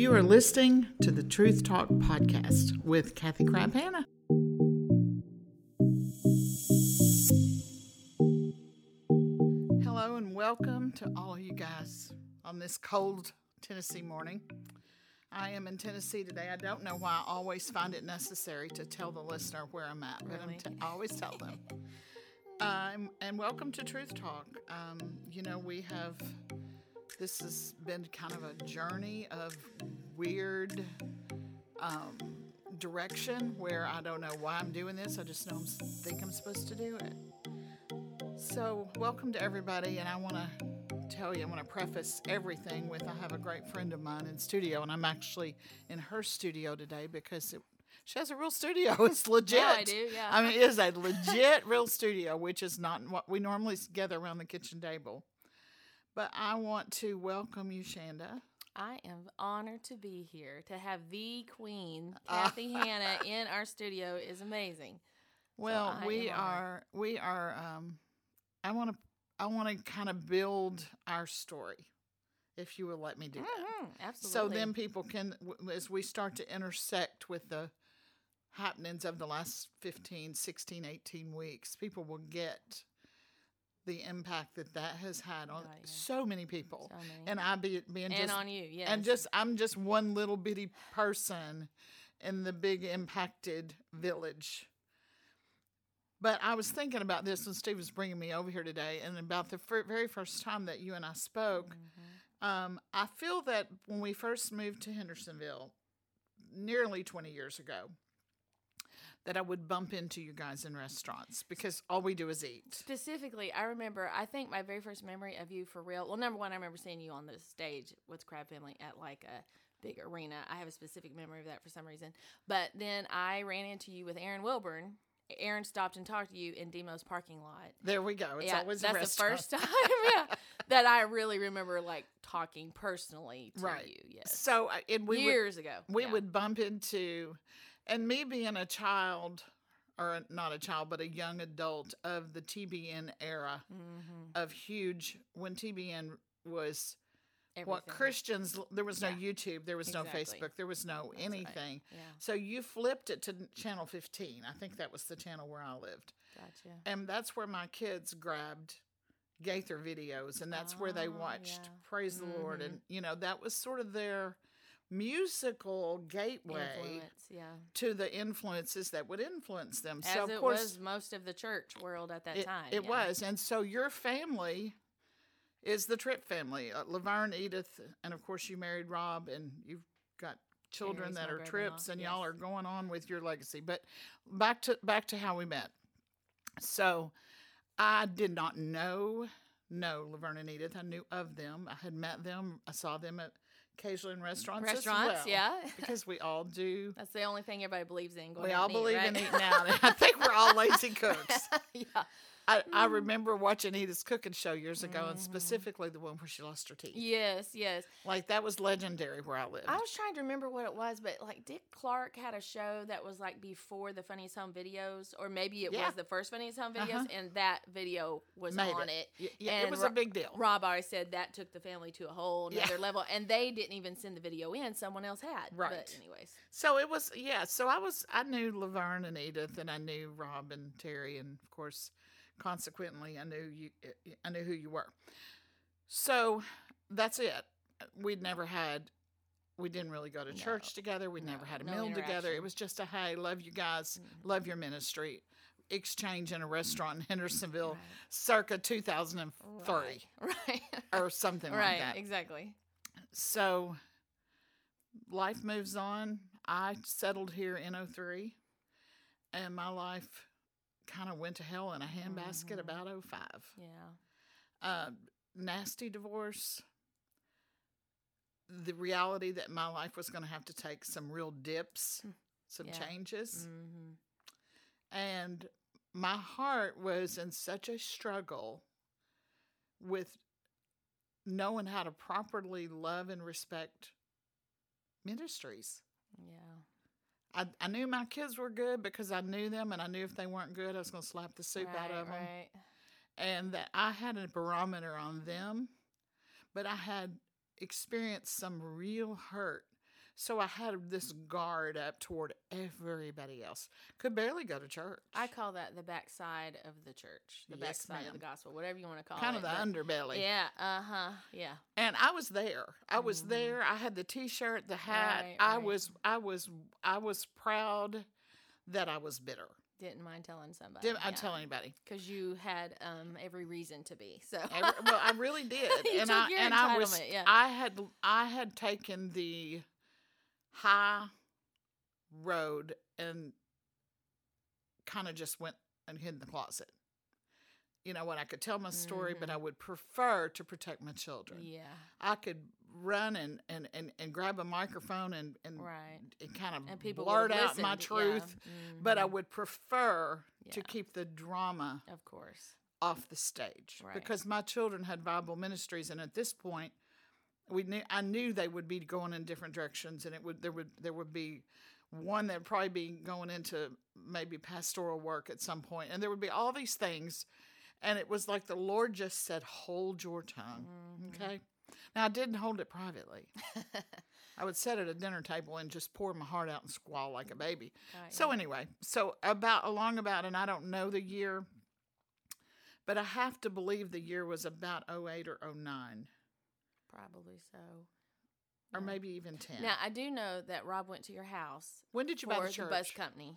You are listening to the Truth Talk podcast with Kathy Crabb Hannah. Hello and welcome to all of you guys on this cold Tennessee morning. I am in Tennessee today. I don't know why I always find it necessary to tell the listener where I'm at, but Really? I'm t- I always tell them. Um, and welcome to Truth Talk. Um, you know, we have, this has been kind of a journey of weird um, direction where I don't know why I'm doing this. I just know I think I'm supposed to do it. So, welcome to everybody, and I want to tell you, I want to preface everything with I have a great friend of mine in studio, and I'm actually in her studio today because it, she has a real studio. It's legit. Yeah, I do, yeah. I mean, it is a legit real studio, which is not what we normally gather around the kitchen table. But I want to welcome you, Shanda. I am honored to be here. To have the queen. Kathy Hannah, in our studio is amazing. Well, I we are we are um I want to I want to kind of build our story if you will let me do that. Mhm, So absolutely. then people can as we start to intersect with the happenings of the last 15, 16, 18 weeks, people will get the impact that that has had on yeah. so many people. So many. And I be being and just on you, yes. and just I'm just one little bitty person in the big impacted village. But I was thinking about this when Steve was bringing me over here today, and about the fir- very first time that you and I spoke. Mhm. Um, I feel that when we first moved to Hendersonville, nearly 20 years ago, that I would bump into you guys in restaurants because all we do is eat. Specifically, I remember, I think my very first memory of you for real. Well, number one, I remember seeing you on the stage with Crabb Family at like a big arena. I have a specific memory of that for some reason. But then I ran into you with Aaron Wilburn. Aaron stopped and talked to you in Demo's parking lot. There we go. It's yeah, always a that's the first time yeah, that I really remember like talking personally to Right. you. Yes, So, I- and we would, years ago. we yeah. would bump into and me being a child or not a child but a young adult of the TBN era Mhm. of huge when TBN was what Christians there was no Yeah. YouTube there was no Facebook there was no That's right. anything Yeah, so you flipped it to channel 15 I think that was the channel where I lived gotcha. and that's where my kids grabbed Gaither videos and that's where they Oh, watched yeah. Praise the Lord Mhm. and you know that was sort of their musical gateway Influence, yeah. to the influences that would influence them. As so of it course was most of the church world at that it, time. it yeah. was, and so your family is the Tripp family, uh, Laverne, Edith, and of course you married Rob, and you've got children that are Tripps, and y'all are going on with your legacy. But back to back to how we met. So I did not know know Laverne and Edith. I knew of them. I had met them. I saw them at occasionally in restaurants. as Restaurants, well, yeah. because we all do. That's the only thing everybody believes in. Going We all and eat, believe right? in eating out. I think we're all lazy cooks. yeah. I, I remember watching Edith's cooking show years ago, and Mhm. specifically the one where she lost her teeth. Yes, yes. Like that was legendary where I lived. I was trying to remember what it was, but like Dick Clark had a show that was like before the Funniest Home Videos, or maybe it Yeah. was the first Funniest Home Videos, Uh-huh. and that video was Made on it. Y- yeah, it was Ro- a big deal. Rob always said that took the family to a whole Yeah. another level, and they didn't even send the video in; someone else had. Right. But anyways, So it was, yeah. So I was, I knew Laverne and Edith, and I knew Rob and Terry, and of course, consequently, I knew you, I knew who you were. So that's it. We'd never had, we didn't really go to No. church together. We never had a no meal together. It was just a hey, love you guys, Mhm. love your ministry. Exchange in a restaurant in Hendersonville, Right. circa 2003 right, right, or something like that. exactly. So life moves on. I settled here in 03 and my life kind of went to hell in a handbasket Mhm. about 05. Yeah. Uh, nasty divorce. The reality that my life was going to have to take some real dips, Mm. some Yeah. changes. hmm And my heart was in such a struggle with knowing how to properly love and respect ministries. Yeah. I, I knew my kids were good because I knew them and I knew if they weren't good, I was going to slap the soup out of them. Right. And that I had a barometer on them, but I had experienced some real hurt So I had this guard up toward everybody else. Could barely go to church. I call that the backside of the church, the Yes, backside of the gospel, whatever you want to call kind it. Kind of the but- underbelly. Yeah. Uh huh. Yeah. And I was there. I was Mhm. there. I had the T-shirt, the hat. Right, I right. was. I was. I was proud that I was bitter. Didn't mind telling somebody. Didn't I tell anybody? Because you had um, every reason to be. So. Every, well, I really did, and I and I was. yeah. I had I had taken the high road and kind of just went and hid in the closet. You know, when I could tell my story, but I would prefer to protect my children. yeah. I could run and, and, and, and grab a microphone and, and, Right. and kind of And people blurt out my listen, yeah. truth, but I Mhm. would prefer to keep the drama Of course. off the stage Right. because my children had Bible ministries, and at this point, we knew I knew they would be going in different directions, and it would there would there would be one that would probably be going into maybe pastoral work at some point, and there would be all these things, and it was like the Lord just said, "Hold your tongue." Mhm. Okay. Now I didn't hold it privately. I would sit at a dinner table and just pour my heart out and squall like a baby. Right, So yeah. anyway, so about along about, and I don't know the year, but I have to believe the year was about 08 or 09, Probably so. or maybe even 10. Now I do know that Rob went to your house when did you for buy the the, church? bus company.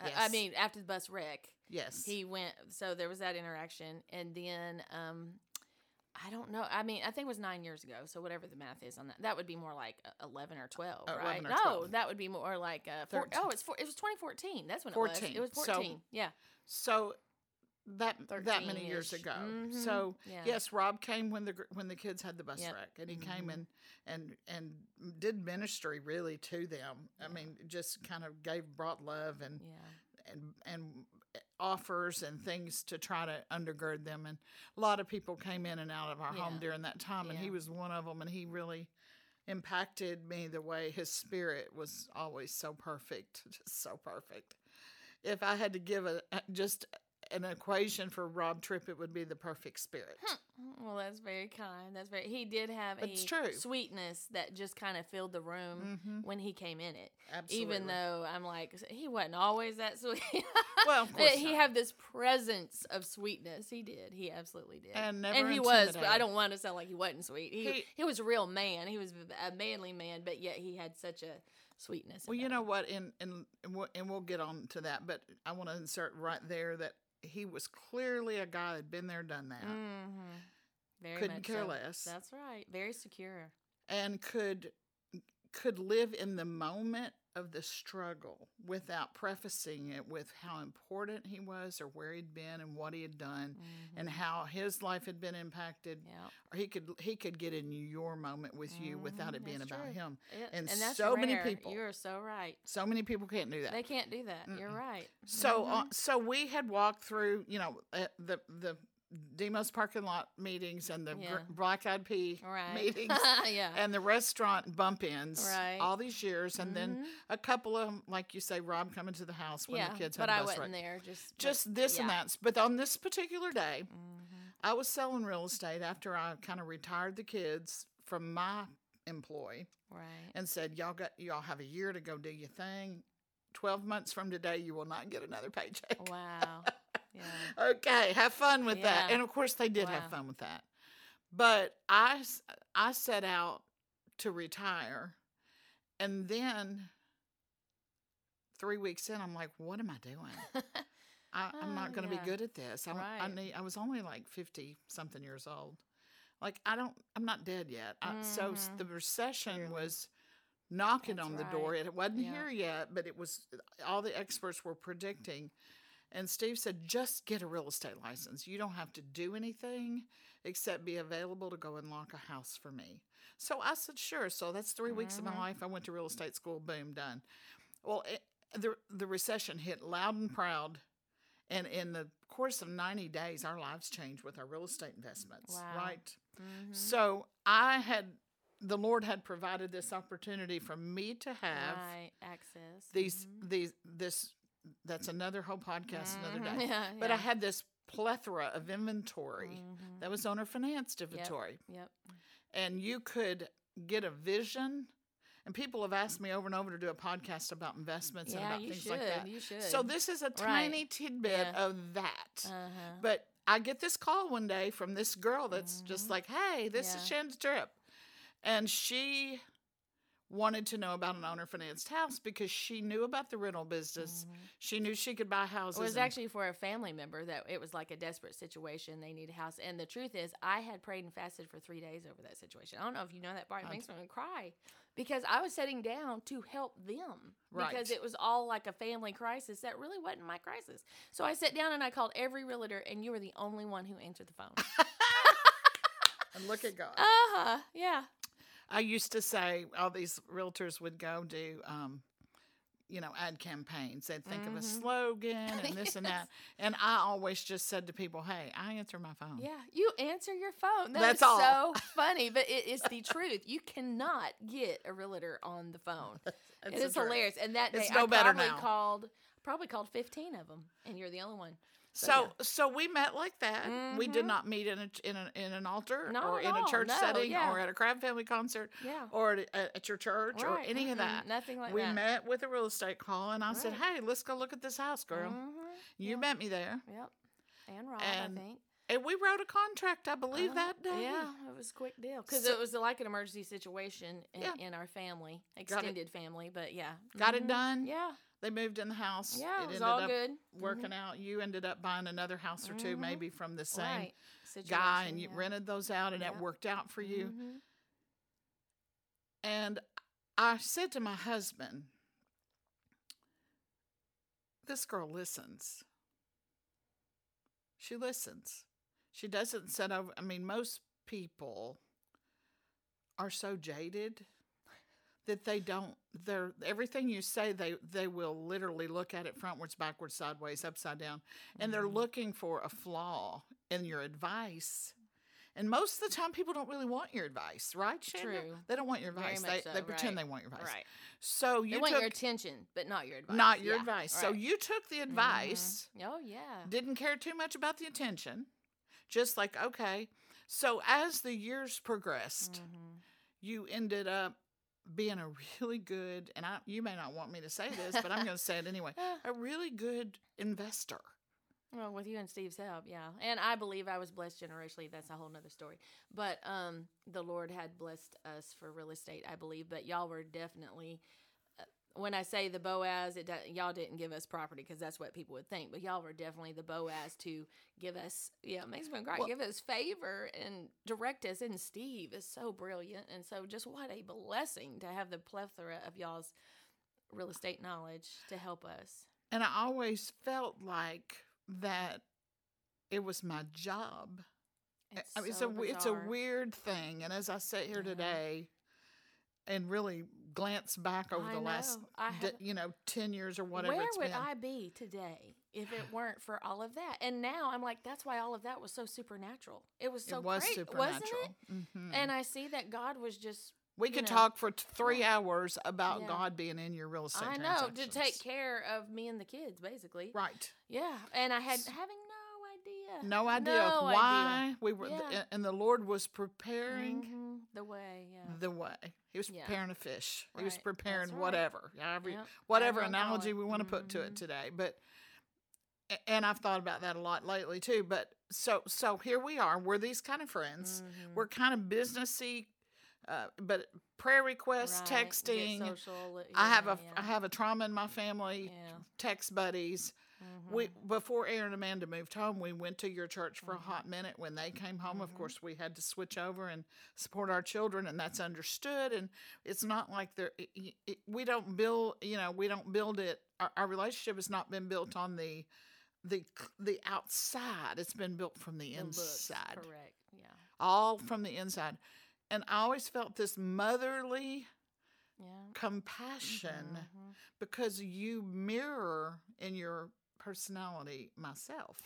Uh, I Yes. mean, after the bus wreck, yes. he went. So there was that interaction, and then um, I don't know. I mean, I think it was nine years ago. So whatever the math is on that, that would be more like uh, eleven or twelve, Uh, right? 11 or no, that would be more like uh, four, 13. oh, it's four, it was twenty fourteen. That's when it 14. was. It was So- fourteen. yeah, so that that many years 13-ish. ago. Mhm. So Yeah. yes, Rob came when the when the kids had the bus Yep. wreck, and he came Mhm. in and and did ministry really to them. I mean, just kind of gave brought love and yeah, and and offers and things to try to undergird them and a lot of people came in and out of our home during that time and he was one of them and he really impacted me the way his spirit was always so perfect just so perfect if i had to give a- just an equation for rob tripp it would be the perfect spirit well, that's very kind. That's very. He did have It's a true. sweetness that just kind of filled the room hmm when he came in it. absolutely Even though I'm like, he wasn't always that sweet. well of But course he not. had this presence of sweetness. He did. He absolutely did. And never and he was, but I don't want to sound like he wasn't sweet. He He- he, was a real man. He was a manly man, but yet he had such a sweetness. Well, you know what, and and and we'll, and we'll get on to that, but I want to insert right there that he was clearly a guy that'd been there, done that, him. Mhm. Very couldn't much care so. less, That's right. Very secure. and could could live in the moment of the struggle without prefacing it with how important he was, or where he'd been, and what he had done, and Mhm. how his life had been impacted. yeah. Or he could he could get in your moment with you without Mhm, it being that's about true. him. It- And that's so many people- You're so right. So many people can't do that. They can't do that. You're right. So, Mhm. uh, so we had walked through, you know, uh, the the Demos parking lot meetings and the Yeah. gr- Black Eyed Pea right. meetings yeah. and the restaurant bump ins, Right. all these years, and then Mhm. a couple of 'em, like you say, Rob coming to the house when yeah, the kids but had I the bus wasn't wreck. there. Just but- Just this and that. But on this particular day, Mhm. I was selling real estate after I kind of retired the kids from my employ Right. and said, "Y'all got y'all have a year to go do your thing. Twelve months from today, you will not get another paycheck." Wow. Yeah. okay, have fun with that. And of course, they did Wow. have fun with that. But I, I set out to retire. And then three weeks in, I'm like, what am I doing? I, I'm not Oh, going to yeah. be good at this. I'm, I, need, I was only like 50 something years old. Like, I don't, I'm not dead yet. I, so s- Mhm. the recession was knocking That's on the door. right. It wasn't Yeah. here yet, but it was, all the experts were predicting. And Steve said, just get a real estate license. You don't have to do anything except be available to go and lock a house for me. So I said, sure. So that's 3 weeks of my Mhm. life. I went to real estate school. Boom, done. Well, it, the the recession hit loud and proud, and in the course of ninety days, our lives changed with our real estate investments. Wow. Right. Mhm. So I had the Lord had provided this opportunity for me to have right. Access. these Mhm. these this. That's another whole podcast, another Mhm. day. Yeah, But I had this plethora of inventory Mhm. that was owner financed inventory Yep. and you could get a vision And people have asked me over and over to do a podcast about investments and about things should. like that. You should. So this is a tiny tidbit Yeah. of that. Uh-huh. But I get this call one day from this girl that's just like, "Hey, this is Mm-hmm. Shanda Tripp," and she wanted to know about an owner financed house because she knew about the rental business. She knew she could buy houses. Mm-hmm. It was actually for a family member that it was like a desperate situation. They need a house. And the truth is, I had prayed and fasted for three days over that situation. I don't know if you know that part. It makes me cry because I was sitting down to help them Right. because it was all like a family crisis that really wasn't my crisis. So I sat down and I called every realtor, and you were the only one who answered the phone. and look at God. uh huh. Yeah. I used to say all these realtors would go do, um, you know, ad campaigns. They'd think of a slogan and this and that. And I always just said to people, hey, I answer my phone. Yeah, you answer your phone. That That's all. so funny, but it is the truth. You cannot get a realtor on the phone. it is hilarious. And that day, It's I no better probably now. called probably called fifteen of them, and you're the only one. So, so we met like that. We did Mhm. not meet in a, in, a, in an altar Not or in a church no, setting yeah. or at a Crabb Family concert Yeah. or at, at your church or any of mm-mm, that. nothing like we that. met with a real estate call and I said, hey, let's go look at this house, girl. Mhm, You met me there. Yep. And Rob, And I think. And we wrote a contract, I believe, Uh-huh. that day. Yeah, it was a quick deal because So- it was like an emergency situation in, Yeah. in our family, extended family. But yeah, Got it Mhm. done. Yeah, They moved in the house. yeah, it, it was ended all up good. working out. You ended up buying another house or 2 Mhm. maybe from the same right. guy, and you yeah. rented those out, and it worked out for you. Mhm. And I said to my husband, This girl listens. She listens. She doesn't set over. I mean, most people are so jaded that they don't they're everything you say they they will literally look at it frontwards backwards sideways upside down and they're Mm-hmm. looking for a flaw in your advice and most of the time people don't really want your advice right? True. they don't want your advice they, so, they pretend right. they want your advice Right. so They you want took your attention, but not your advice. not your Yeah, advice so you took the advice Oh yeah. didn't care too much about the attention just like okay so as the years progressed Mhm. you ended up being a really good and I you may not want me to say this, but I'm going to say it anyway. A really good investor. Well, with you and Steve's help, yeah. And I believe I was blessed generationally. That's a whole nother story. But um, the Lord had blessed us for real estate, I believe. But y'all were definitely, when I say the Boaz, it y'all didn't give us property because that's what people would think. But y'all were definitely the Boaz to give us, yeah, it makes me cry, Well- give us favor and direct us. And Steve is so brilliant. And so just what a blessing to have the plethora of y'all's real estate knowledge to help us. And I always felt like that it was my job. It's, I mean, it's so a w- it's a weird thing. And as I sit here Yeah. today and really glance back over I the last, know. De- have- you know, 10 years or whatever Where it's would been. I be today if it weren't for all of that? And now I'm like, that's why all of that was so supernatural. It was so it was great, supernatural. wasn't it? Mhm. And I see that God was just. we could know, talk for t- three hours about Yeah. God being in your real estate I know to take care of me and the kids, basically. Right. Yeah, and I had having no idea. no idea No why we were, Yeah. and the Lord was preparing Mhm, the way, yeah. the way. He was Yeah. preparing a fish. He was preparing right. whatever, however, Yep. whatever However you wanna call analogy we want to put to it Mhm. today. But and I've thought about that a lot lately too. But so so here we are. We're these kind of friends. Mhm. We're kind of businessy, uh, but prayer requests, Right, texting. social, I have yeah, a I have a trauma in my family. yeah. Text buddies. Mhm. We before Aaron and Amanda moved home, we went to your church for a Mm-hmm. hot minute. When they came home, of course, we had to switch over and support our children, and that's understood. And it's not like they're it, it- it- we don't build, you know, we don't build it. Our, our relationship has not been built on the the the outside. It's been built from the, The looks, inside, correct. Yeah, all from the inside. And I always felt this motherly yeah. compassion Mhm. because you mirror in your personality myself.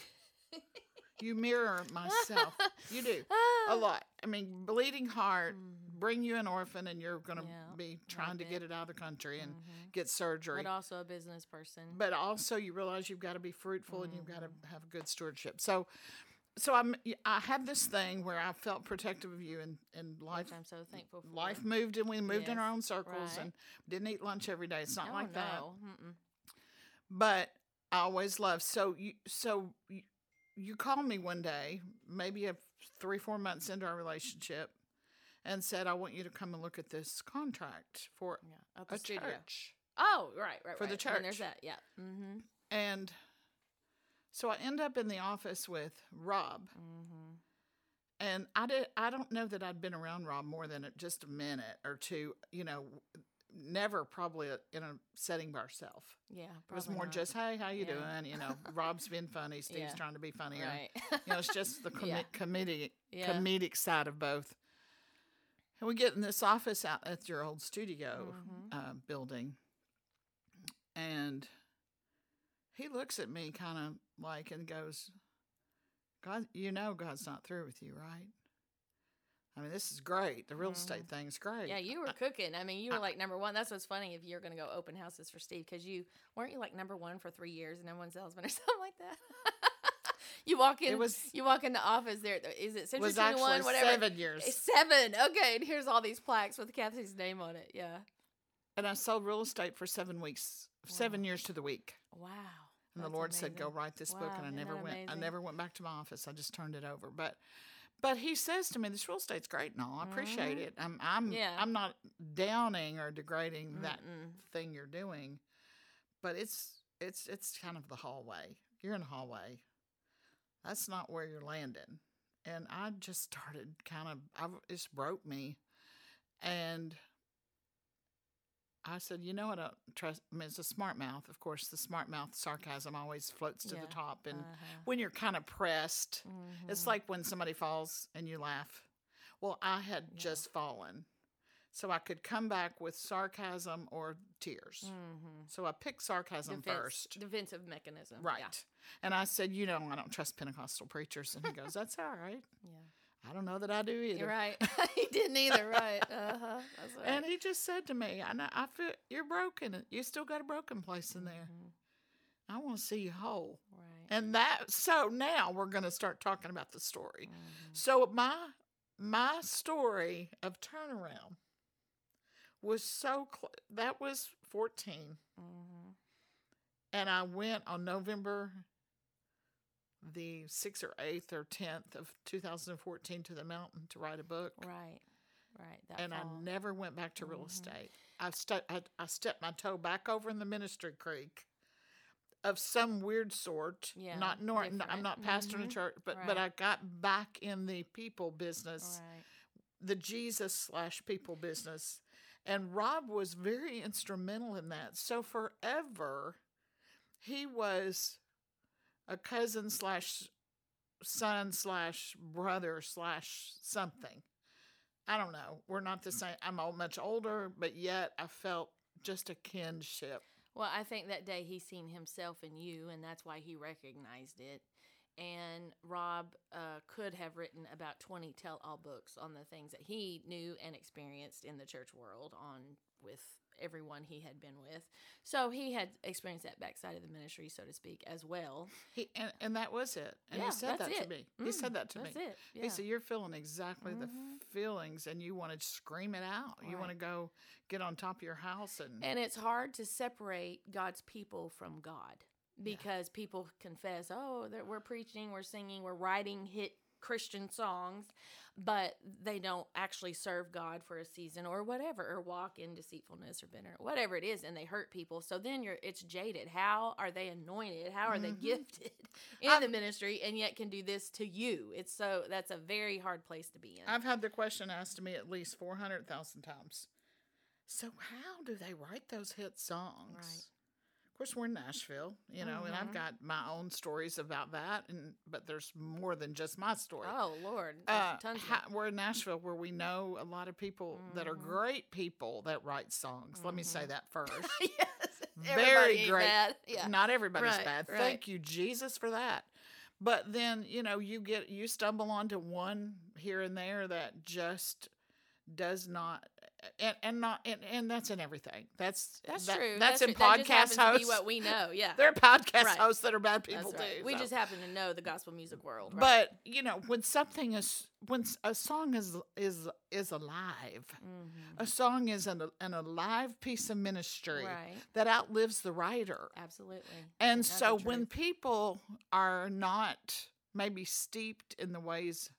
you mirror myself. You do a lot. I mean, bleeding heart, Mhm. bring you an orphan, and you're going to Yeah, be trying to get it out of the country and Mhm. get surgery. But also a business person. But also, you realize you've got to be fruitful and you've got to Mm-hmm. have good stewardship. So, so I'm I had this thing where I felt protective of you and and life Which I'm so thankful for. life moved and we moved in our own circles right. and didn't eat lunch every day. It's not oh, like that. Mm-mm. But I always love. so you so you, you called me one day, maybe a three four months into our relationship, and said I want you to come and look at this contract for Yeah. Up a studio. church. Oh, right, right, For the right. And there's that. Yeah. Mm-hmm. And so I end up in the office with Rob, Mm-hmm. and I did. I don't know that I'd been around Rob more than just a minute or two. You know, never probably in a setting by ourselves. Yeah. It was more not. just, hey, how you Yeah. doing? You know, Rob's been funny. Steve's Yeah. trying to be funny. right. You know, it's just the com- Yeah. comedic comedic side of both. And we get in this office out at your old studio Mhm. uh, building, and he looks at me kind of like and goes, "God, you know God's not through with you, right?" I mean, this is great. The real estate thing's great. Mm-hmm. Yeah, you were cooking. I mean, you were like number one. That's what's funny if you're going to go open houses for Steve because you weren't you like number one for three years, number one salesman or something like that. you walk in. It was You walk in the office. There is it Century was actually One, whatever. seven years, Seven. Okay, and here's all these plaques with Kathy's name on it. Yeah. and I sold real estate for seven weeks, seven years to the week. Wow. And the That's Lord said, "Go write this book," and I never went. I never went back to my office. I just turned it over. But, but he says to me, "This real estate's great and all. I appreciate Mhm. it. I'm, I'm, Yeah. I'm not downing or degrading that Mm-mm. thing you're doing, but it's, it's, it's kind of the hallway. You're in a hallway. That's not where you're landing." And I just started kind of, I, it broke me, and I said, you know what? I trust. I mean, it's a smart mouth. Of course, the smart mouth sarcasm always floats to Yeah. the top, and Uh-huh. when you're kind of pressed, it's Mhm. like when somebody falls and you laugh. Well, I had Yeah. just fallen, so I could come back with sarcasm or tears. Mhm. So I picked sarcasm Defense- first. Defensive mechanism. Right. Yeah. And I said, you know, I don't trust Pentecostal preachers. And he goes, that's all right. yeah. I don't know that I do either. You're right. he didn't either. Right. Uh huh. That's right. And he just said to me, I, know, I feel you're broken. You still got a broken place in there. Mhm. I want to see you whole. Right. And that, so now we're going to start talking about the story. Mhm. So my my story of turnaround was so cl- that was 14 Mhm. and I went on November the 6th or 8th or 10th of 2014 to the mountain to write a book Right. Right. That and I never went back to real Mhm. estate. I, stu- I I stepped my toe back over in the ministry creek of some weird sort. Yeah, not nor I'm not pastoring a Mhm. church, but but I got back in the people business. Right. the Jesus slash people business. And Rob was very instrumental in that. So forever, he was a cousin slash son slash brother slash something. I don't know. We're not the same. I'm all much older, but yet I felt just a kinship. Well, I think that day he seen himself in you, and that's why he recognized it. And Rob uh, could have written about 20 tell all books on the things that he knew and experienced in the church world on with everyone he had been with. So he had experienced that backside of the ministry, so to speak, as well. He and, and that was it. And Yeah, he said that to it. me. He Mm, said that to That's me. it. Yeah. He said, You're feeling exactly the Mhm. feelings and you want to scream it out. You want to go get on top of your house and, And it's hard to separate God's people from God because people confess, oh, we're preaching, we're singing, we're writing hit Christian songs, but they don't actually serve God for a season or whatever, or walk in deceitfulness or bitter, whatever it is, and they hurt people. So then you're it's jaded. How are they anointed? How are they Mhm. gifted in I've- the ministry and yet can do this to you? It's so that's a very hard place to be in. I've had the question asked to me at least 400,000 times. So, how do they write those hit songs? Right. Of course, we're in Nashville, you know, and I've Mhm. got my own stories about that, and but there's more than just my story. oh Lord, Uh, tons ha- we're in Nashville where we know a lot of people that are Mhm. great people that write songs. Let me say Mhm. that first. yes, Very great. bad. Yeah. Not everybody's Right, bad. right. Thank you, Jesus, for that. But then, you know, you get you stumble onto one here and there that just does not and, and not and, and that's in everything. That's That's that- true. That's, in true. That podcast to hosts. what we know. Yeah. there are podcast Right. hosts that are bad people right. too. We so. just happen to know the gospel music world. Right? But you know, when something is when a song is is is alive, Mhm. a song is an an alive piece of ministry that outlives the writer. Absolutely. And That's so when people are not maybe steeped in the ways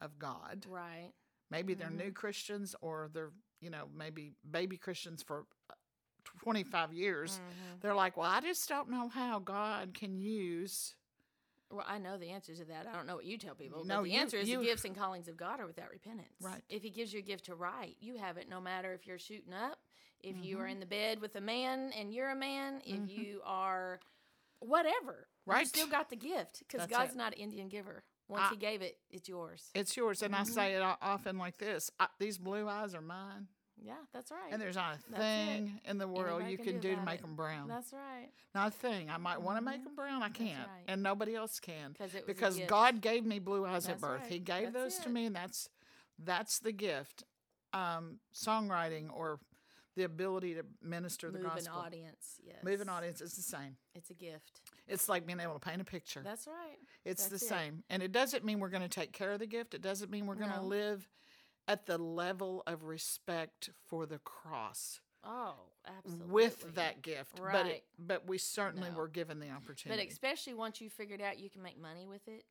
of God, Right. Maybe they're Mhm. new Christians or they're, you know, maybe baby Christians for uh, 25 years, Mhm. they're like, well, I just don't know how God can use. Well, I know the answer to that. I don't know what you tell people. No, but the you- answer is you- the gifts and callings of God are without repentance. Right. If He gives you a gift to write, you have it no matter if you're shooting up, if you are Mhm. in the bed with a man and you're a man, if Mhm. you are whatever. Right. You still got the gift because God's it. not an Indian giver. Once I- He gave it, it's yours. It's yours. And I Mhm. say it often like this I, These blue eyes are mine. Yeah, that's right. And there's not a That's it. thing in the world Anybody you can can do do to make it. them brown. that's right. Not a thing. I might want to make them brown. I can't. right. And nobody else can. Because it was Because. God gave me blue eyes at birth. right. He gave That's those to me, and that's that's the gift. Um, songwriting or the ability to minister the gospel. move an audience. Yes. Move an audience is the same. It's a gift. It's like being able to paint a picture. That's right. it's the it. same. And it doesn't mean we're going to take care of the gift. It doesn't mean we're going to No. live at the level of respect for the cross Oh, absolutely. with that gift. But Right. it, but we certainly No. were given the opportunity. But especially once you figured out you can make money with it,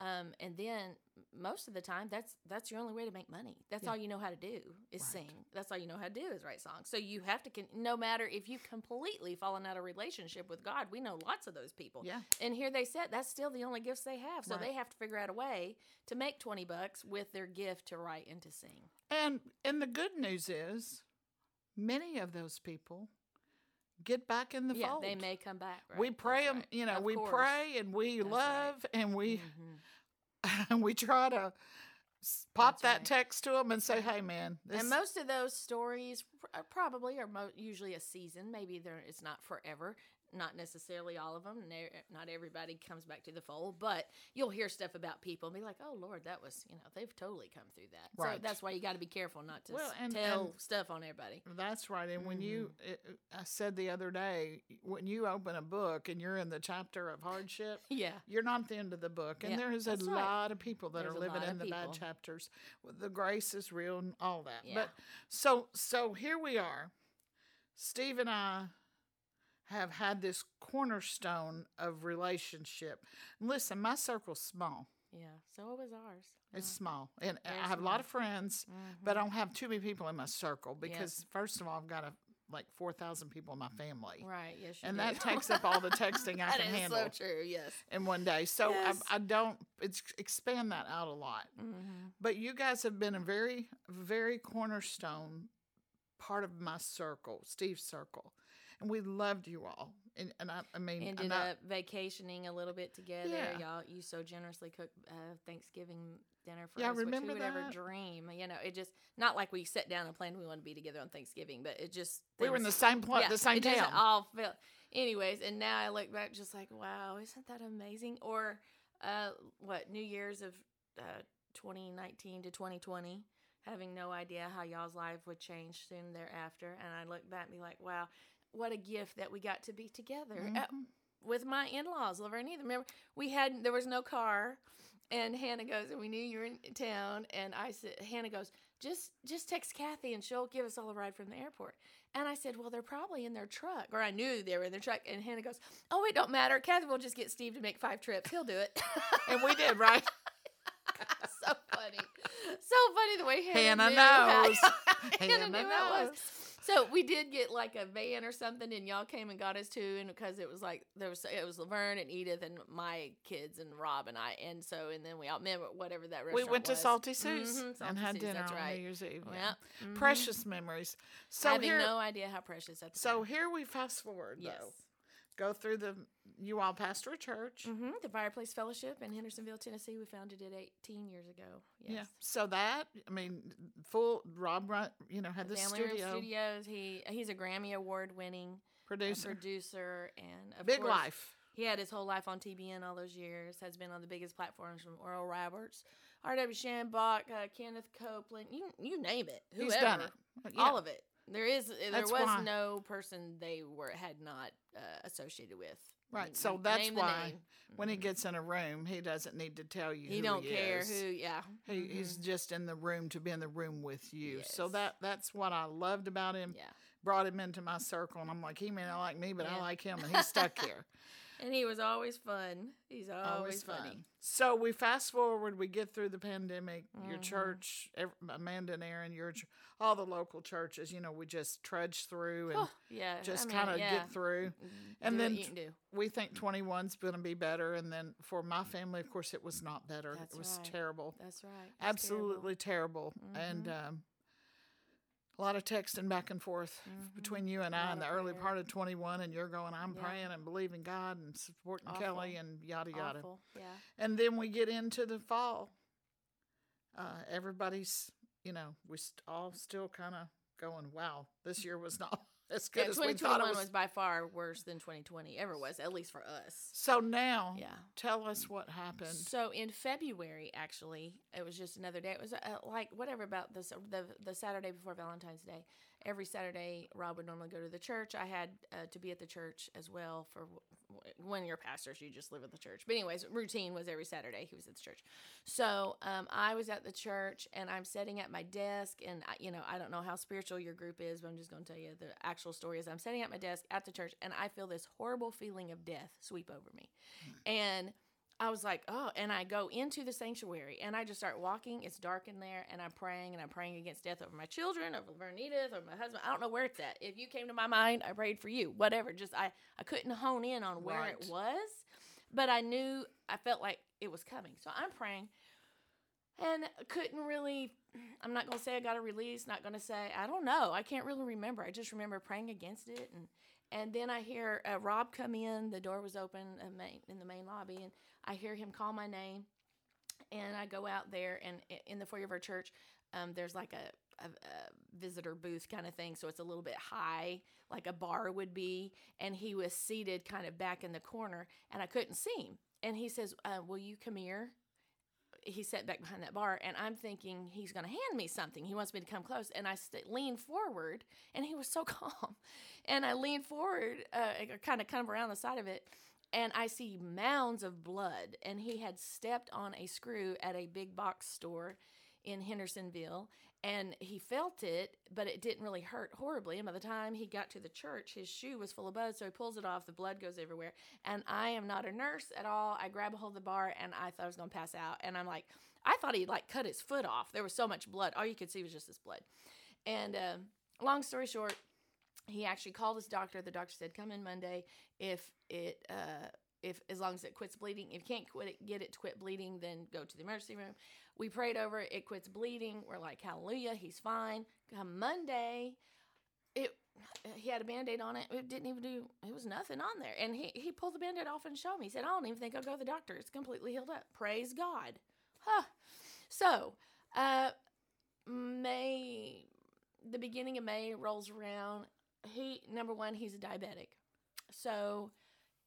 um, and then most of the time that's that's your only way to make money. That's Yeah. all you know how to do is Right. sing. That's all you know how to do is write songs. So you have to, con- no matter if you've completely fallen out of relationship with God, we know lots of those people. yeah. And here they said that's still the only gifts they have. So Right. they have to figure out a way to make twenty bucks with their gift to write and to sing. And and the good news is, many of those people get back in the yeah, fold. they may come back. Right? we pray them, right. you know, Of we course. pray and we That's right. love and we Mhm. and we try to pop That's that right. text to them and say, "Hey, man, this, and most of those stories uh, probably are mo- usually a season. Maybe they're it's not forever. Not necessarily all of them. Not everybody comes back to the fold, but you'll hear stuff about people and be like, "Oh Lord, that was you know they've totally come through that." So Right. that's why you got to be careful not to Well, and- tell and- stuff on everybody. That's right. And when you, Mm-hmm. it, it- I said the other day, when you open a book and you're in the chapter of hardship, Yeah, you're not at the end of the book. And Yeah, there is a right. lot of people that There's are living in the bad chapters. The grace is real and all that. Yeah. But so, so here we are. Steve and I have had this cornerstone of relationship. Listen, my circle's small. yeah. So it was ours. It's small. And Very I have a lot of friends, Mhm. but I don't have too many people in my circle Yeah. because, first of all, I've got a, like 4,000 people in my family. right. Yes, And do. that takes up all the texting I can is handle so true. Yes. in one day. So Yes. I, I don't, it's expand that out a lot. Mm-hmm. But you guys have been a very, very cornerstone part of my circle, Steve's circle. And we loved you all. And, and I, I mean, ended up vacationing a little bit together. Yeah. Y'all, you so generously cooked uh, Thanksgiving dinner for Yeah, us, which who would ever dream? You know, it just not like we sat down and planned we want to be together on Thanksgiving, but it just we were in the same place, yeah, the same it town. all felt. Anyways, and now I look back just like, wow, isn't that amazing? Or uh, what New Year's of uh, 2019 to 2020, having no idea how y'all's life would change soon thereafter, and I look back and be like, wow, what a gift that we got to be together Uh, Mhm. with my in-laws, Laverne. Either remember we had there was no car, and Hannah goes, and we knew you were in town, and I said, Hannah goes, just just text Kathy and she'll give us all a ride from the airport. And I said, well, they're probably in their truck, or I knew they were in their truck. And Hannah goes, oh, it don't matter. Kathy will just get Steve to make five trips. He'll do it. and we did, right? so funny, so funny the way Hannah, Hannah knew how- knows. Hannah, Hannah knew how it was. knows. So we did get like a van or something, and y'all came and got us too, and because it was like there was it was Laverne and Edith and my kids and Rob and I, and so and then we all remember whatever that We restaurant went to was. Salty Sue's Mhm, and had Sue's, dinner That's on right. New Year's Eve. Yeah. mhm. Precious memories. So Having here, no idea how precious that. so here we fast forward yes. though. Go through the. You all pastor a church. hmm The Fireplace Fellowship in Hendersonville, Tennessee. We founded it 18 years ago. Yes. Yeah. So that I mean, full Rob, run, you know, had the studio Studios. He he's a Grammy Award winning producer. producer and Big course, life. He had his whole life on TBN all those years. Has been on the biggest platforms from Oral Roberts R.W. Schambach, uh, Kenneth Copeland, you you name it, whoever, He's done it. Yeah. all of it. There is there That's was why- no person they were had not uh, associated with. Right, so that's why when he Mhm. gets in a room, he doesn't need to tell you. he don't he care is. who. Yeah, He, He's Mhm. just in the room to be in the room with you. So that that's what I loved about him. yeah. Brought him into my circle, and I'm like, he may not like me, but I like him, and he's stuck here. And he was always fun. He's always, Always funny. So we fast forward, we get through the pandemic. Your Mhm. church, Amanda and Aaron, your all the local churches. You know, we just trudge through and Oh, yeah, just I mean, kind of yeah. get through. Mm, and do then you can do. We think 21's going to be better, and then for my family, of course, it was not better. That's it was right. terrible. That's right. That's absolutely terrible, and Mhm. um, a lot of texting back and forth Mhm. between you and I in the of early part of 21 and you're going i'm Yeah. praying and believing god and supporting Awful. kelly and yada yada Awful. Yeah. and then we get into the fall uh, everybody's you know we st- all still kind of going wow this year was not as good Yeah, as we thought 2021 it was, was by far worse than 2020 ever was, at least for us. so now Yeah. tell us what happened So in February, actually, it was just another day. It was uh, like whatever about this the the Saturday before Valentine's Day. Every Saturday, Rob would normally go to the church. I had uh, to be at the church as well for when you're pastors, you just live at the church. But anyways, routine was every Saturday he was at the church. So um, I was at the church and I'm sitting at my desk, and I, you know I don't know how spiritual your group is, but I'm just going to tell you the actual story is I'm sitting at my desk at the church, and I feel this horrible feeling of death sweep over me, and I was like, oh, and I go into the sanctuary and I just start walking. It's dark in there, and I'm praying and I'm praying against death over my children, over Vernita, over my husband. I don't know where it's at. If you came to my mind, I prayed for you. Whatever. Just I I couldn't hone in on where it was, but I knew I felt like it was coming. So I'm praying, and couldn't really. I'm not gonna say I got a release. Not gonna say I don't know. I can't really remember. I just remember praying against it and. And then I hear uh, Rob come in. The door was open in the main lobby, and I hear him call my name, and I go out there, and in the foyer of our church, um, there's like a, a, a visitor booth kind of thing, so it's a little bit high, like a bar would be. And he was seated kind of back in the corner, and I couldn't see him. And he says, uh, "Will you come here?" He sat back behind that bar, and I'm thinking he's going to hand me something. He wants me to come close, and I st- lean forward, and he was so calm. And I lean forward, uh, kind of around the side of it, and I see mounds of blood. And he had stepped on a screw at a big box store in Hendersonville, and he felt it, but it didn't really hurt horribly. And by the time he got to the church, his shoe was full of blood, so he pulls it off. The blood goes everywhere. And I am not a nurse at all. I grab a hold of the bar, and I thought I was going to pass out. And I'm like, I thought he'd like cut his foot off. There was so much blood. All you could see was just this blood. And uh, long story short, he actually called his doctor. The doctor said, "Come in Monday if it uh, if as long as it quits bleeding. If you can't quit it, get it to quit bleeding, then go to the emergency room." We prayed over it. It quits bleeding. We're like, "Hallelujah, he's fine." Come Monday, it he had a band-aid on it. It didn't even do. It was nothing on there, and he he pulled the band-aid off and showed me. He said, "I don't even think I'll go to the doctor. It's completely healed up. Praise God." Huh. So, uh, May, the beginning of May rolls around. He number one, he's a diabetic, so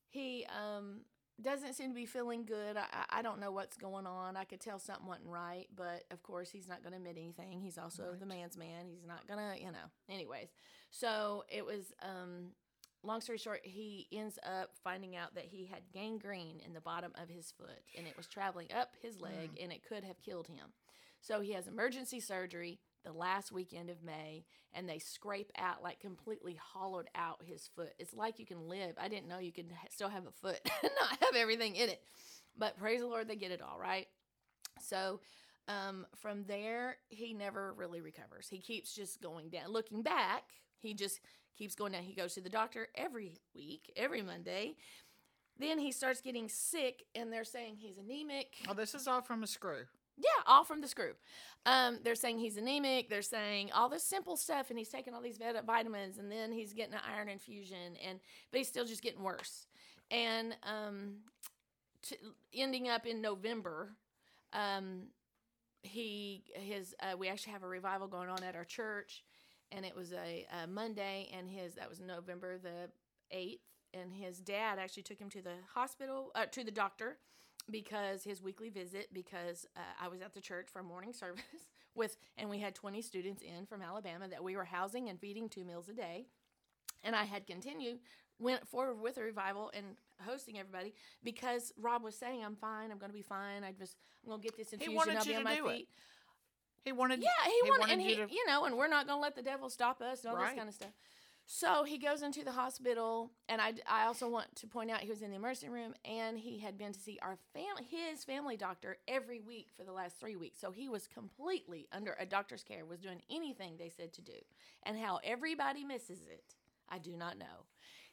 he um doesn't seem to be feeling good. I, I- don't know what's going on. I could tell something wasn't right, but of course he's not going to admit anything. He's also the man's man. He's not gonna, you know. Anyways, so it was. um Long story short, he ends up finding out that he had gangrene in the bottom of his foot, and it was traveling up his leg, and it could have killed him. So he has emergency surgery the last weekend of May, and they scrape out, like completely hollowed out his foot. It's like you can live. I didn't know you could still have a foot and not have everything in it. But praise the Lord, they get it all right. So um, from there, he never really recovers. He keeps just going down. Looking back, he just keeps going down. He goes to the doctor every week, every Monday. Then he starts getting sick, and they're saying he's anemic. oh this is all from a screw Yeah, all from the screw. Um, they're saying he's anemic. They're saying all this simple stuff, and he's taking all these vit- vitamins, and then he's getting an iron infusion, and but he's still just getting worse. And um, to, ending up in November, um, he his uh, we actually have a revival going on at our church, and it was a, a Monday, and his that was November the eighth, and his dad actually took him to the hospital uh, to the doctor because his weekly visit because uh, I was at the church for a morning service with and we had 20 students in from Alabama that we were housing and feeding two meals a day and I had continued went forward with a revival and hosting everybody because Rob was saying I'm fine I'm going to be fine I just I'm going to get this infusion wanted I'll be on to my do it. feet He wanted. yeah he, wanted, and you he to. you know and we're not going to let the devil stop us and all Right. this kind of stuff so he goes into the hospital, and I, I also want to point out he was in the emergency room, and he had been to see our family, his family doctor, every week for the last three weeks. So he was completely under a doctor's care, was doing anything they said to do, and how everybody misses it, I do not know.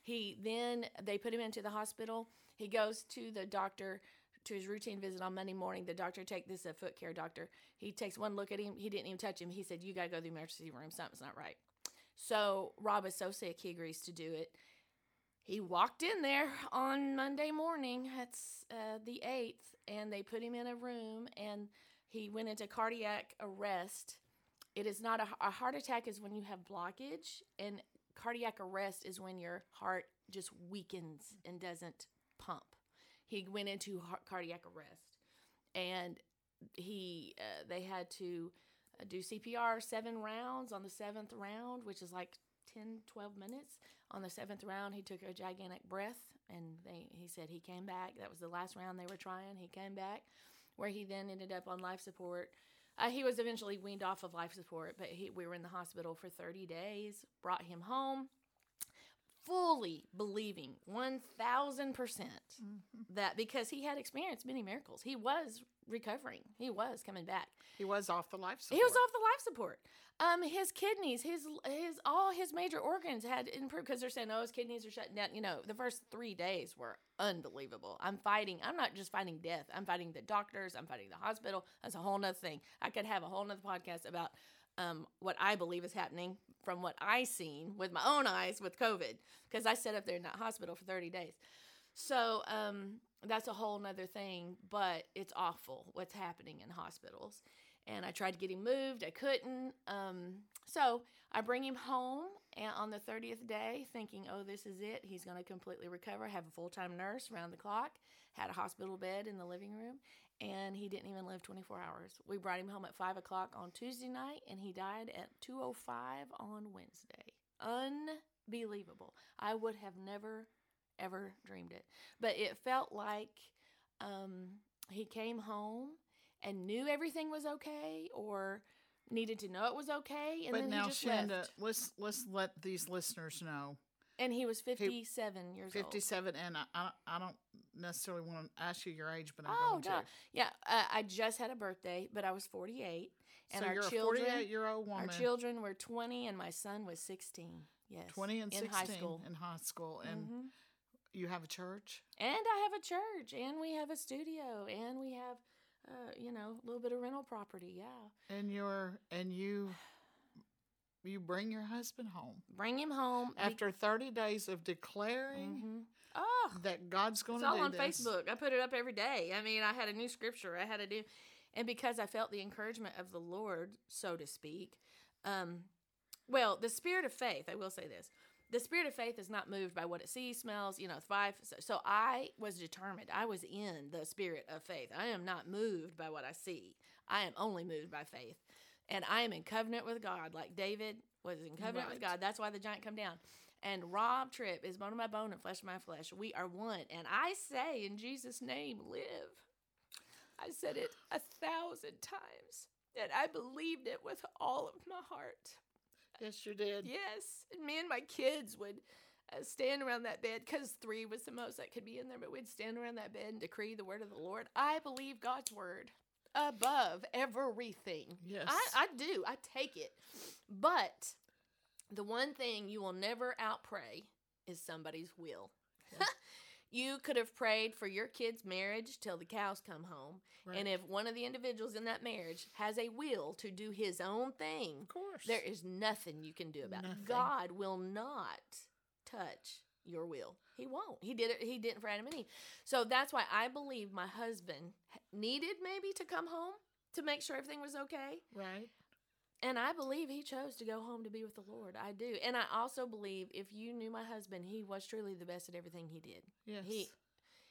He then they put him into the hospital. He goes to the doctor to his routine visit on Monday morning. The doctor take this is a foot care doctor. He takes one look at him. He didn't even touch him. He said, "You got to go to the emergency room. Something's not right." So Rob is so sick he agrees to do it. He walked in there on Monday morning. That's uh, the eighth, and they put him in a room, and he went into cardiac arrest. It is not a, a heart attack is when you have blockage, and cardiac arrest is when your heart just weakens and doesn't pump. He went into heart, cardiac arrest, and he uh, they had to do CPR seven rounds on the seventh round, which is like 10, 12 minutes. On the seventh round, he took a gigantic breath, and they he said he came back. That was the last round they were trying. He came back, where he then ended up on life support. Uh, he was eventually weaned off of life support, but he, we were in the hospital for 30 days. Brought him home, fully believing 1000% that because he had experienced many miracles, he was recovering. He was coming back. He was off the life support. He was off the life support. Um, his kidneys, his his all his major organs had improved because they're saying, oh, his kidneys are shutting down. You know, the first three days were unbelievable. I'm fighting. I'm not just fighting death. I'm fighting the doctors. I'm fighting the hospital. That's a whole nother thing. I could have a whole nother podcast about um, what I believe is happening from what I seen with my own eyes with COVID because I sat up there in that hospital for 30 days. So um, that's a whole nother thing, but it's awful what's happening in hospitals. And I tried to get him moved, I couldn't. Um, so I bring him home and on the 30th day, thinking, oh, this is it. He's going to completely recover. Have a full time nurse around the clock, had a hospital bed in the living room, and he didn't even live 24 hours. We brought him home at 5 o'clock on Tuesday night, and he died at 2.05 on Wednesday. Unbelievable. I would have never ever dreamed it. But it felt like um, he came home and knew everything was okay or needed to know it was okay. And but then now, he just Shanda, left. let's let's let these listeners know. And he was 57 years old. Fifty-seven, and I, I I don't necessarily want to ask you your age, but I'm Oh, going to. duh. Yeah, uh, I just had a birthday, but I was 48. And so our you're children, a forty-eight-year-old woman. our children were 20 and my son was 16. Yes. twenty and in sixteen high school. in high school, and Mhm. You have a church. And I have a church, and we have a studio, and we have, uh, you know, a little bit of rental property. Yeah. and you're and you you bring your husband home Bring him home. after 30 days of declaring Mhm. Oh, that God's going to. it's all on this. Facebook. I put it up every day. I mean, I had a new scripture. I had to do, and because I felt the encouragement of the Lord, so to speak. Um, well, the spirit of faith. I will say this: the spirit of faith is not moved by what it sees, smells. You know, five. So, so I was determined. I was in the spirit of faith. I am not moved by what I see. I am only moved by faith, and I am in covenant with God, like David was in covenant with God. That's why the giant come down. And Rob Tripp is bone of my bone and flesh of my flesh. We are one. And I say in Jesus' name, live. I said it a thousand times. And I believed it with all of my heart. Yes, you did. Yes. And me and my kids would uh, stand around that bed because three was the most that could be in there, but we'd stand around that bed and decree the word of the Lord. I believe God's word above everything. Yes. I, I do. I take it. But the one thing you will never outpray is somebody's will. Yes. you could have prayed for your kid's marriage till the cows come home. Right. And if one of the individuals in that marriage has a will to do his own thing, of course. there is nothing you can do about Nothing. it. God will not touch your will. He won't. He did it. He didn't for Adam and Eve. So that's why I believe my husband needed maybe to come home to make sure everything was okay. right. And I believe he chose to go home to be with the Lord. I do. And I also believe if you knew my husband, he was truly the best at everything he did. Yes. He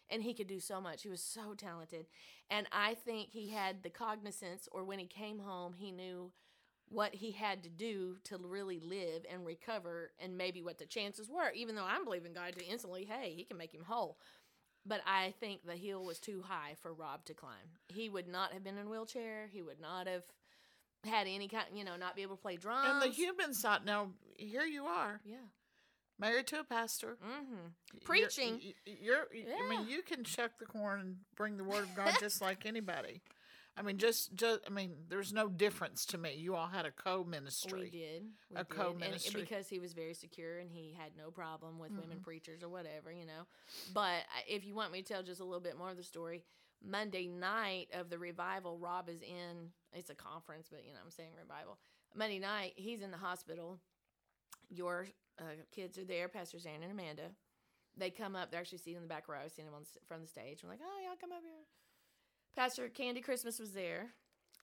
and he could do so much. He was so talented. And I think he had the cognizance, or when he came home, he knew what he had to do to really live and recover, and maybe what the chances were, even though I'm believing God to instantly, hey, he can make him whole. But I think the hill was too high for Rob to climb. He would not have been in a wheelchair. He would not have had any kind, you know, not be able to play drums. And the human side. Now, here you are, yeah. married to a pastor. Mm-hmm. You're- Preaching. y- y- You're, I mean, you can shuck the corn and bring the word of God just like anybody. I mean, just, just, I mean, there's no difference to me. You all had a co-ministry. We did. We A did. Co-ministry. And because he was very secure and he had no problem with Mm-hmm. women preachers or whatever, you know. But if you want me to tell just a little bit more of the story, Monday night of the revival, Rob is in, it's a conference, but you know, I'm saying revival. Monday night, he's in the hospital. Your uh, kids are there, Pastor Zan and Amanda. They come up, they're actually seated in the back row, seeing him on the, from the stage. I'm like, oh, y'all come up here. Pastor Candy Christmas was there.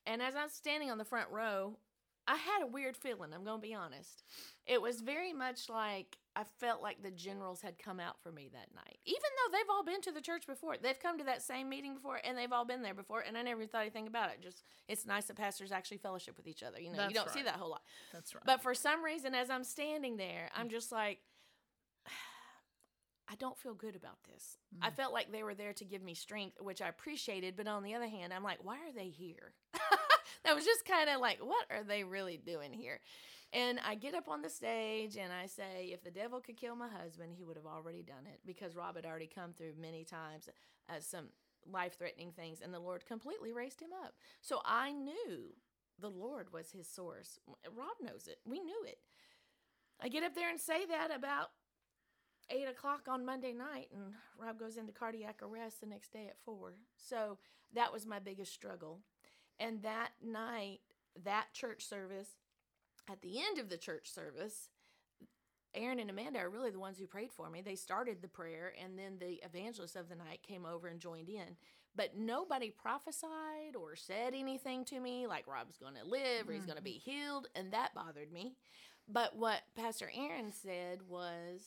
And as I was standing on the front row, I had a weird feeling, I'm going to be honest. It was very much like I felt like the generals had come out for me that night. Even though they've all been to the church before. They've come to that same meeting before and they've all been there before and I never thought anything about it. Just it's nice that pastors actually fellowship with each other. You know, That's you don't see that whole lot. That's right. But for some reason as I'm standing there, I'm just like I don't feel good about this. I Mm. felt like they were there to give me strength, which I appreciated, but on the other hand, I'm like, why are they here? that was just kind of like, what are they really doing here? And I get up on the stage and I say, if the devil could kill my husband, he would have already done it because Rob had already come through many times uh, some life threatening things, and the Lord completely raised him up. So I knew the Lord was his source. Rob knows it. We knew it. I get up there and say that about eight o'clock on Monday night, and Rob goes into cardiac arrest the next day at four. So that was my biggest struggle. And that night, that church service, at the end of the church service, Aaron and Amanda are really the ones who prayed for me. They started the prayer, and then the evangelist of the night came over and joined in. But nobody prophesied or said anything to me like Rob's going to live or he's going to be mm-hmm. healed, and that bothered me. But what Pastor Aaron said was,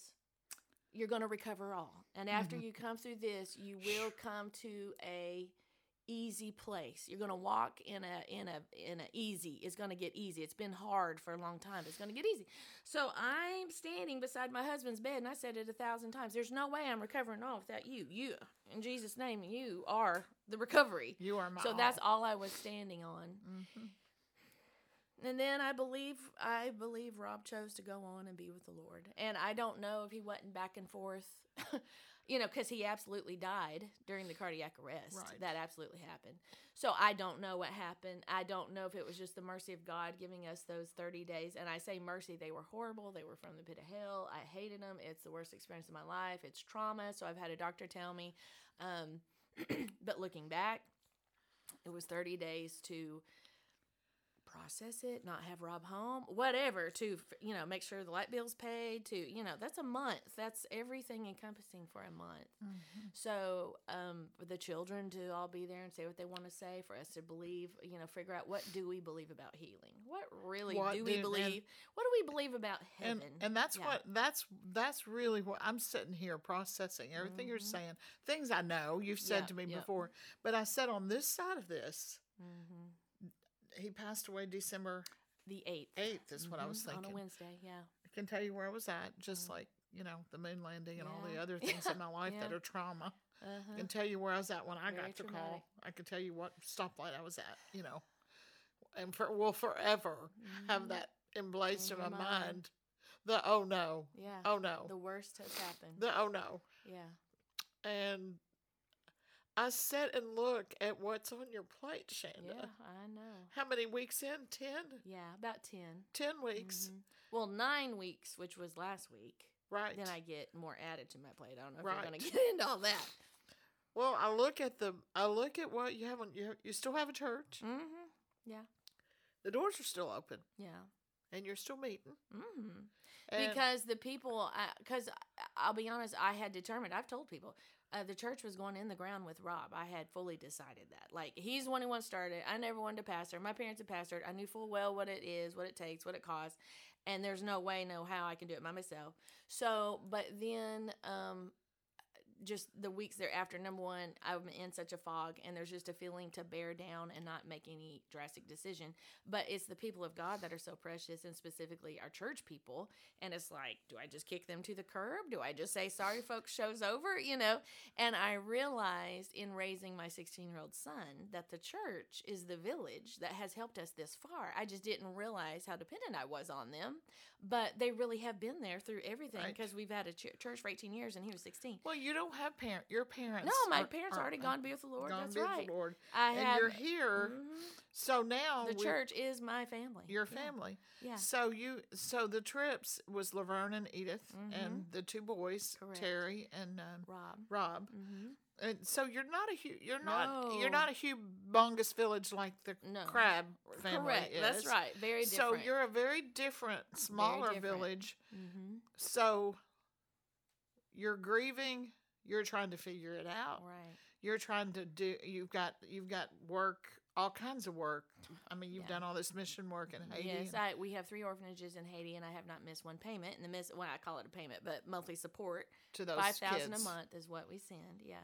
you're going to recover all. And after mm-hmm. you come through this, you will come to a easy place. You're going to walk in a in a in a easy. It's going to get easy. It's been hard for a long time. It's going to get easy. So I'm standing beside my husband's bed and I said it a thousand times. There's no way I'm recovering all without you. You in Jesus name, you are the recovery. you are my So all. that's all I was standing on. Mhm. And then I believe I believe Rob chose to go on and be with the Lord. And I don't know if he went back and forth, you know, because he absolutely died during the cardiac arrest. Right. That absolutely happened. So I don't know what happened. I don't know if it was just the mercy of God giving us those 30 days. And I say mercy, they were horrible. They were from the pit of hell. I hated them. It's the worst experience of my life. It's trauma. So I've had a doctor tell me. Um, but looking back, it was 30 days to process it, not have Rob home, whatever, to, you know, make sure the light bill's paid, to, you know, that's a month. That's everything encompassing for a month. Mhm. So, um, for the children to all be there and say what they want to say, for us to believe, you know, figure out what do we believe about healing? What really What do do- we and- believe? what do we believe about and heaven? and that's Yeah. what that's that's really what I'm sitting here processing everything you're Mhm. saying. Things I know you've said Yeah, to me yeah. before, but I said on this side of this, hmm he passed away December The 8th. 8th is what I was Mhm, On a thinking. Wednesday, yeah. I can tell you where I was at, just Mhm. like you know the moon landing and all the other things in my life that are trauma. Uh-huh. I can tell you where I was at when I Very got the traumatic. call. I can tell you what stoplight I was at. You know, and for will forever have Mhm. that emblazed in In my mind. mind. The oh no, Yeah. oh no, The worst has happened. the oh no. yeah. and I sit and look at what's on your plate, Shanda. Yeah, I know. How many weeks in? Ten? Yeah, about 10. Ten weeks. Mhm. Well, nine weeks, which was last week. Right. Then I get more added to my plate. I don't know if Right. we're going to get into all that. well, I look at the I look at what you haven't you, you still have a church. Mm-hmm. Yeah. The doors are still open Yeah. and you're still meeting. Mm-hmm. Because the people, because I'll be honest, I had determined, I've told people, uh, the church was going in the ground with Rob. I had fully decided that. Like, he's the one who started. I never wanted to pastor. My parents had pastored. I knew full well what it is, what it takes, what it costs. And there's no way, no how I can do it by myself. So, but then um, just the weeks thereafter, number one, I'm in such a fog, and there's just a feeling to bear down and not make any drastic decision. But it's the people of God that are so precious, and specifically our church people. And it's like, do I just kick them to the curb? Do I just say, sorry, folks, show's over? You know? And I realized in raising my 16 year old son that the church is the village that has helped us this far. I just didn't realize how dependent I was on them, but they really have been there through everything Right. because we've had a ch- church for 18 years and he was 16. Well, you don't have parent. Your parents. No, my are- parents are- already gone to be with the Lord. Gone That's be with right. the Lord. I and have you're here. Mhm. So now the we- church is my family. your family. Yeah. So you so the Tripps was Laverne and Edith and the two boys, Mm-hmm. Correct. Terry and um, Rob. Rob. hmm And so you're not a hu- you're not you're not a humongous village like the No. Crabb family Correct. is. That's right. Very So you're a very different, smaller different. village. hmm So you're grieving. You're trying to figure it out. right. You're trying to do. You've got you've got work, all kinds of work. I mean, you've Yeah. done all this mission work in Haiti. Yes, I, we have three orphanages in Haiti, and I have not missed one payment. And the miss, well, I call it a payment, but monthly support to those five thousand a month is what we send. Yeah,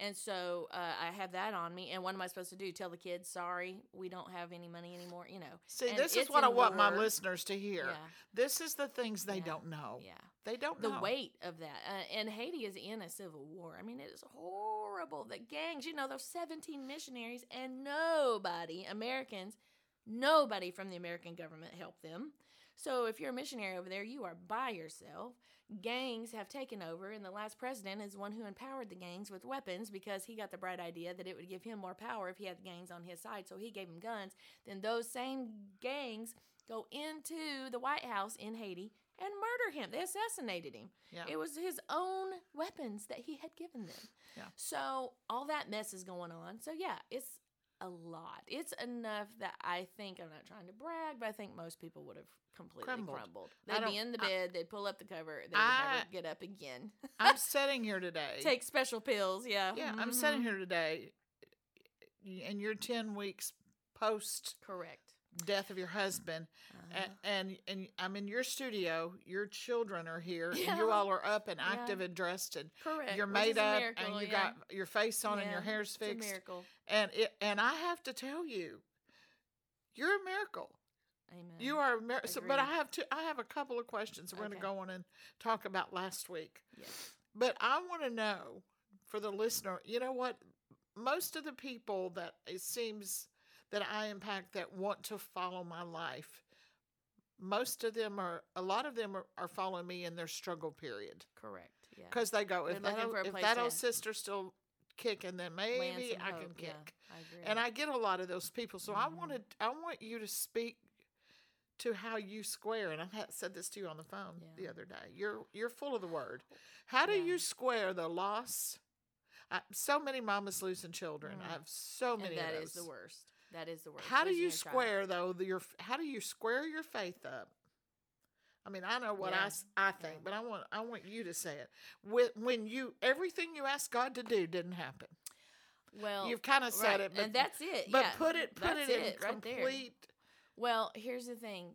and so uh, I have that on me. And what am I supposed to do? Tell the kids, sorry, we don't have any money anymore. You know. See, And this is what I want my listeners to hear. Yeah. This is the things they Yeah. don't know. Yeah. They don't the know. weight of that. Uh, and Haiti is in a civil war. I mean, it is horrible. The gangs, you know, those 17 missionaries, and nobody, Americans, nobody from the American government helped them. So if you're a missionary over there, you are by yourself. Gangs have taken over, and the last president is one who empowered the gangs with weapons because he got the bright idea that it would give him more power if he had the gangs on his side. So he gave them guns. Then those same gangs go into the White House in Haiti and murder him. They assassinated him. Yeah. It was his own weapons that he had given them. Yeah. So all that mess is going on. So yeah, it's a lot. It's enough that I think I'm not trying to brag, but I think most people would have completely Crumbled. crumbled. They'd be in the I- bed, they'd pull up the cover, they would I- never get up again. I'm sitting here today. Take special pills, yeah. yeah, I'm Mhm. sitting here today, and you're ten weeks post Correct. Death of your husband, Uh-huh. a- and and I'm in your studio. Your children are here, and you all are up and Yeah. active and dressed, and Correct. you're made up, miracle, and you yeah. got your face on, and your Yeah, hair's fixed, miracle. and it, and I have to tell you, you're a miracle. Amen. You are a. So, but I have to. I have a couple of questions. We're going to go on and talk about last week. Yes. But I want to know for the listener, you know what? Most of the people that it seems that I impact that want to follow my life, most of them are, a lot of them are, are following me in their struggle period. Correct. Yeah. Because they go, if They're that, old, if that old sister's still kicking, then maybe I hope, can yeah, kick. I agree. And I get a lot of those people. So I Mhm. wanted, I want you to speak to how you square. And I said this to you on the phone the other day. You're you're full of the word. How do Yeah. you square the loss? I, so many mamas losing children. Mm. I have so many and that is the worst. That is the worst. How do you square though? The, your how do you square your faith up? I mean, I know what I I think, Yeah. but I want I want you to say it. When, when you everything you asked God to do didn't happen. Well, You've kind of said right, it, but and that's it. but yeah, put it put that's it in right there. complete. Well, here's the thing.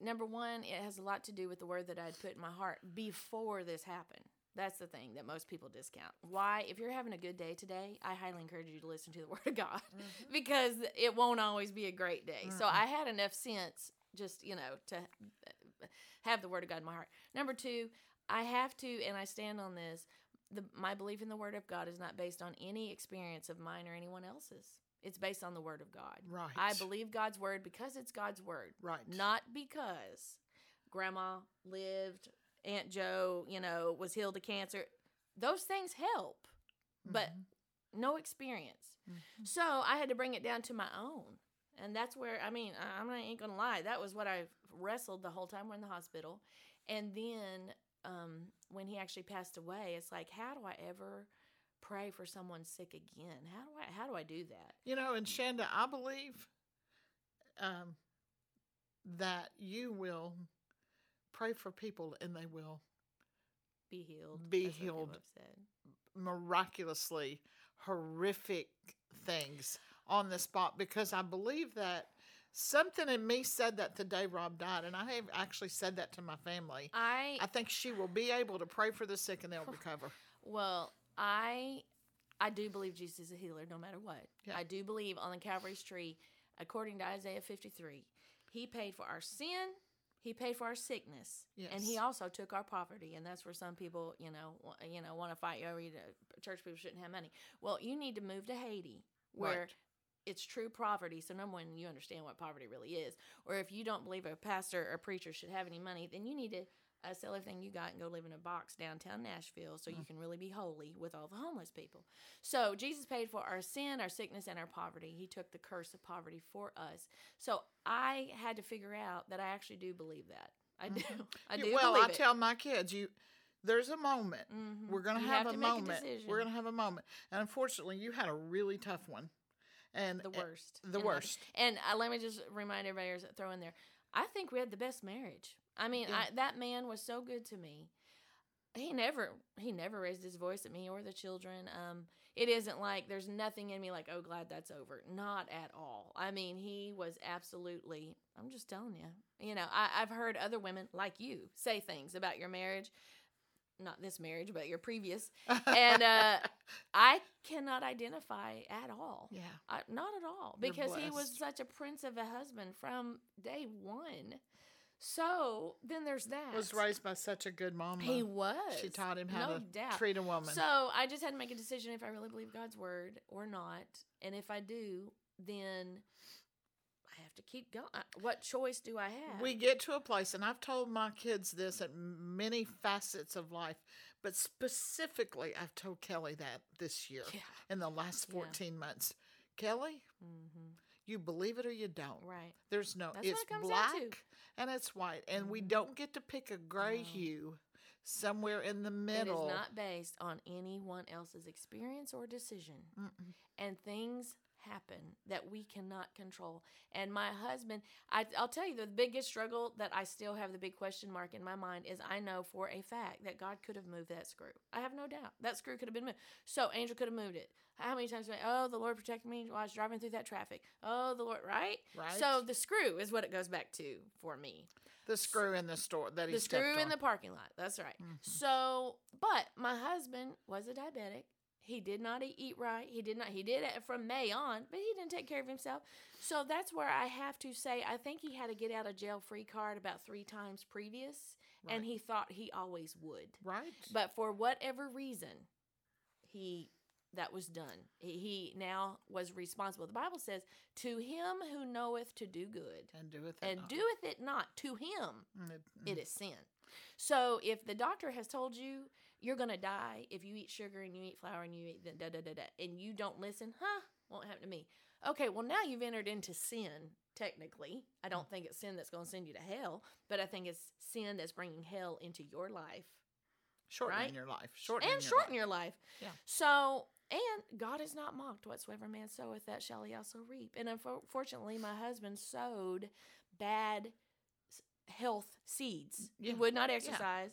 Number one, it has a lot to do with the word that I'd put in my heart before this happened. That's the thing that most people discount. Why? If you're having a good day today, I highly encourage you to listen to the Word of God Mm-hmm. because it won't always be a great day. So I had enough sense just, you know, to have the Word of God in my heart. Number two, I have to, and I stand on this, the, my belief in the Word of God is not based on any experience of mine or anyone else's. It's based on the Word of God. Right. I believe God's word because it's God's word, Right. not because grandma lived, Aunt Joe, you know, was healed of cancer. Those things help, but Mm-hmm. no experience. So I had to bring it down to my own. And that's where, I mean, I- I'm not ain't gonna lie. That was what I wrestled the whole time we're in the hospital. And then um, when he actually passed away, it's like, how do I ever pray for someone sick again? How do I, how do I do that? You know, and Shanda, I believe um, that you will pray for people and they will Be healed. Be That's healed. miraculously horrific things on the spot because I believe that something in me said that the day Rob died, and I have actually said that to my family. I I think she will be able to pray for the sick and they'll recover. well, I I do believe Jesus is a healer no matter what. Yeah. I do believe on the Calvary's tree, according to Isaiah 53, he paid for our sin, he paid for our sickness, and he also took our poverty. And that's where some people, you know, you know, want to fight oh, you over you. to- Church people shouldn't have money. Well, you need to move to Haiti, where Right. it's true poverty. So number one, you understand what poverty really is. Or if you don't believe a pastor or preacher should have any money, then you need to uh, sell everything you got and go live in a box downtown Nashville so you can really be holy with all the homeless people. So Jesus paid for our sin, our sickness, and our poverty. He took the curse of poverty for us. So I had to figure out that I actually do believe that. I do. I do well, believe I it. tell my kids, you there's a moment. Mhm. We're gonna You have, a moment. decision. We're gonna have a moment. And unfortunately, you had a really tough one. And the worst. the life. worst. And uh, let me just remind everybody, throw in there, I think we had the best marriage. I mean, Yeah. I, that man was so good to me. He never, he never raised his voice at me or the children. Um, it isn't like there's nothing in me like, oh, glad that's over. Not at all. I mean, he was absolutely. I'm just telling you. You know, I, I've heard other women like you say things about your marriage. Not this marriage, but your previous. And uh, I cannot identify at all. yeah. I, not at all, because he was such a prince of a husband from day one. So then there's that. Was raised by such a good mama. He was. She taught him how no to doubt. treat a woman. So I just had to make a decision if I really believe God's word or not, and if I do, then I have to keep going. What choice do I have? we get to a place, and I've told my kids this at many facets of life, but specifically, I've told Kelly that this year Yeah. in the last Yeah. 14 months. Kelly, hmm you believe it or you don't. Right. There's no, That's what it's it comes down black and it's white, and we Mhm. don't get to pick a gray No. hue somewhere in the middle. It is not based on anyone else's experience or decision. Mm-mm. and things happen that we cannot control. And my husband, I, I'll tell you, the biggest struggle that I still have the big question mark in my mind is I know for a fact that God could have moved that screw. I have no doubt that screw could have been moved. So Angel could have moved it. How many times? I- Oh, the Lord protected me while I was driving through that traffic. Oh, the Lord, right? Right. So the screw is what it goes back to for me the screw in the store that he the screw in on. the parking lot. That's right. Mhm. So, but my husband was a diabetic. He did not eat right. He did not. He did it from May on, but he didn't take care of himself. So that's where I have to say I think he had a get out of jail free card about three times previous, and he thought he always would. right. But for whatever reason, he that was done. He, he now was responsible. The Bible says, "To him who knoweth to do good and doeth it and not. doeth it not, to him Mm, it- it is sin. So if the doctor has told you you're going to die if you eat sugar and you eat flour and you eat da, da da da da and you don't listen, huh? Won't happen to me. Okay, well now you've entered into sin. Technically, I don't think it's sin that's going to send you to hell, but I think it's sin that's bringing hell into your life shortening right? your life. Shortening and your shorten life. your life. Yeah. So, and God is not mocked. Whatsoever man soweth, that shall he also reap. And unfortunately, my husband sowed bad health seeds. Yeah. He would not exercise.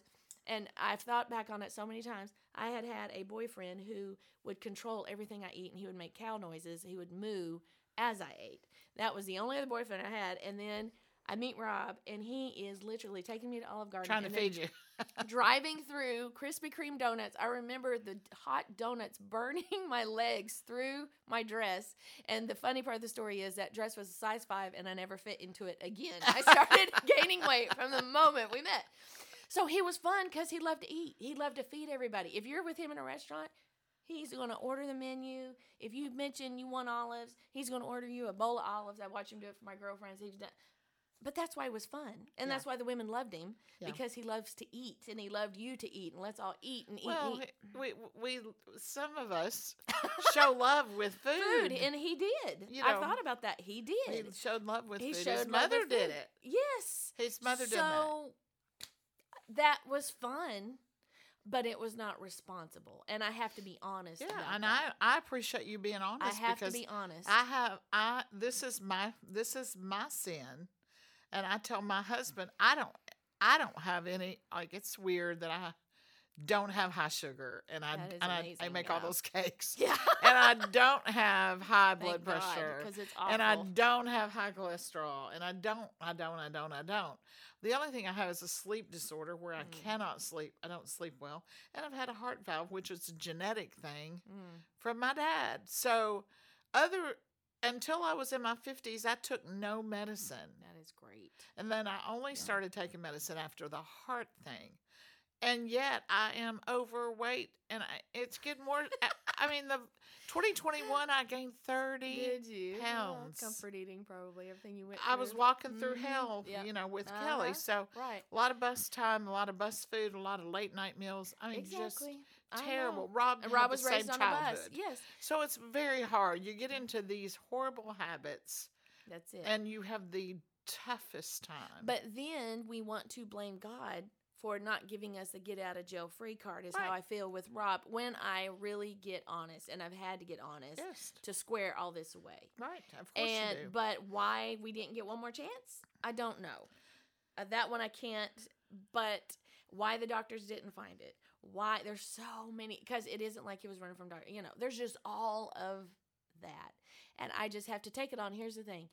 And I've thought back on it so many times. I had had a boyfriend who would control everything I eat, and he would make cow noises. He would moo as I ate. That was the only other boyfriend I had. And then I meet Rob, and he is literally taking me to Olive Garden. Trying to feed you. driving through Krispy Kreme donuts, I remember the hot donuts burning my legs through my dress. And the funny part of the story is that dress was a size five, and I never fit into it again. I started gaining weight from the moment we met. So he was fun because he loved to eat. He loved to feed everybody. If you're with him in a restaurant, he's going to order the menu. If you mention you want olives, he's going to order you a bowl of olives. I watch him do it for my girlfriends. He's done. But that's why it was fun. And Yeah. that's why the women loved him Yeah. because he loves to eat and he loved you to eat and let's all eat and eat well, and eat. we we some of us show love with food. Food, and he did. You I thought about that. He did. he showed love with He food. showed His mother did food. it. Yes. His mother so, did that. That was fun, but it was not responsible. And I have to be honest. Yeah, and that. I I appreciate you being honest I have to be honest. I have I this is my this is my sin, and I tell my husband I don't I don't have any like it's weird that I don't have high sugar, and I and I, I make all those cakes, Yeah. and I don't have high blood Thank God, pressure, because it's awful. and I don't have high cholesterol, and I don't, I don't, I don't, I don't. The only thing I have is a sleep disorder where I Mm. cannot sleep. I don't sleep well, and I've had a heart valve, which is a genetic thing Mm. from my dad. So, other until I was in my fifties, I took no medicine. That is great. And then I only Yeah. started taking medicine after the heart thing. And yet I am overweight and I, it's getting more. I, I mean, the 2021, I gained 30. Did you? Oh, pounds. comfort eating, probably everything you went. I was walking through Mhm. hell, Yep. you know, with Uh-huh. Kelly. So right. a lot of bus time, a lot of bus food, a lot of late night meals. I mean, Exactly. Just terrible. Rob, And Rob the was raised same on a bus. Yes, So it's very hard. You get into these horrible habits that's it. and you have the toughest time. But then we want to blame God for not giving us a get out of jail free card, is how I feel with Rob when I really get honest, and I've had to get honest yes, to square all this away. right. Of course And you do. but why we didn't get one more chance, I don't know. Uh, that one I can't. But why the doctors didn't find it? Why there's so many? Because it isn't like he was running from doctor. You know, there's just all of that, and I just have to take it on. Here's the thing.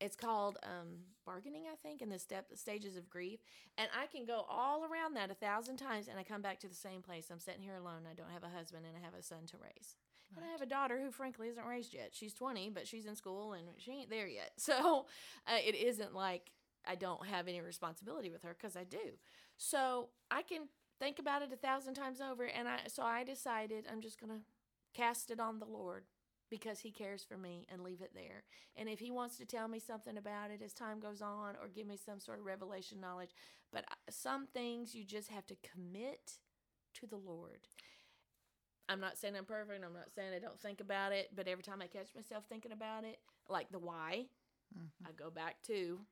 It's called um, bargaining, I think, in the step stages of grief, and I can go all around that a thousand times, and I come back to the same place. I'm sitting here alone. I don't have a husband, and I have a son to raise. And I have a daughter who, frankly, isn't raised yet. She's 20, but she's in school and she ain't there yet. So uh, it isn't like I don't have any responsibility with her because I do. So I can think about it a thousand times over. And I so I decided I'm just going to cast it on the Lord because he cares for me and leave it there. And if he wants to tell me something about it as time goes on or give me some sort of revelation knowledge, but some things you just have to commit to the Lord. I'm not saying I'm perfect. I'm not saying I don't think about it, but every time I catch myself thinking about it, like the why, Mhm. I go back to.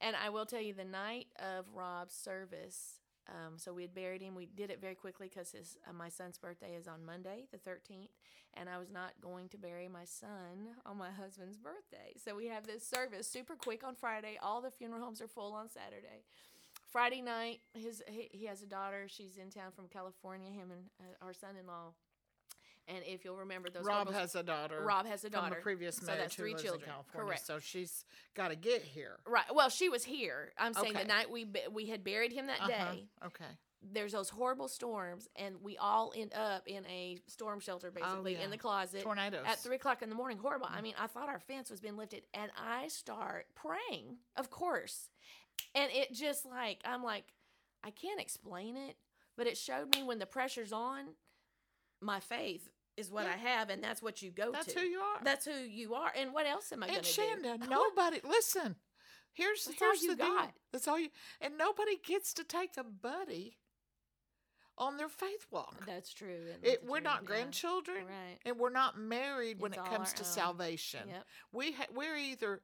And I will tell you, the night of Rob's service, um, so we had buried him. We did it very quickly because his uh, my son's birthday is on Monday, the 13th, and I was not going to bury my son on my husband's birthday. So we have this service super quick on Friday. All the funeral homes are full on Saturday. Friday night, his he, he has a daughter. She's in town from California. Him and uh, our son-in-law. And if you'll remember those, Rob horrible- has a daughter. Rob has a daughter from a previous So marriage that's who three children. in Correct. So she's got to get here. Right. Well, she was here. I'm saying Okay. the night we we had buried him that Uh-huh. day. Okay. There's those horrible storms, and we all end up in a storm shelter, basically Oh, yeah. in the closet Tornadoes. at three o'clock in the morning. Horrible. Mm. I mean, I thought our fence was being lifted, and I start praying, of course, and it just like I'm like, I can't explain it, but it showed me when the pressure's on, my faith is what Yeah. I have, and that's what you go That's to. who you are. That's who you are, and what else am I going and to do? Shanda, nobody listen. Here's That's here's the deal. got. That's all you. And nobody gets to take a buddy on their faith walk. That's true. It, we're true, not yeah. grandchildren, Right. and we're not married when it comes to own. salvation. Yep. We ha- we're either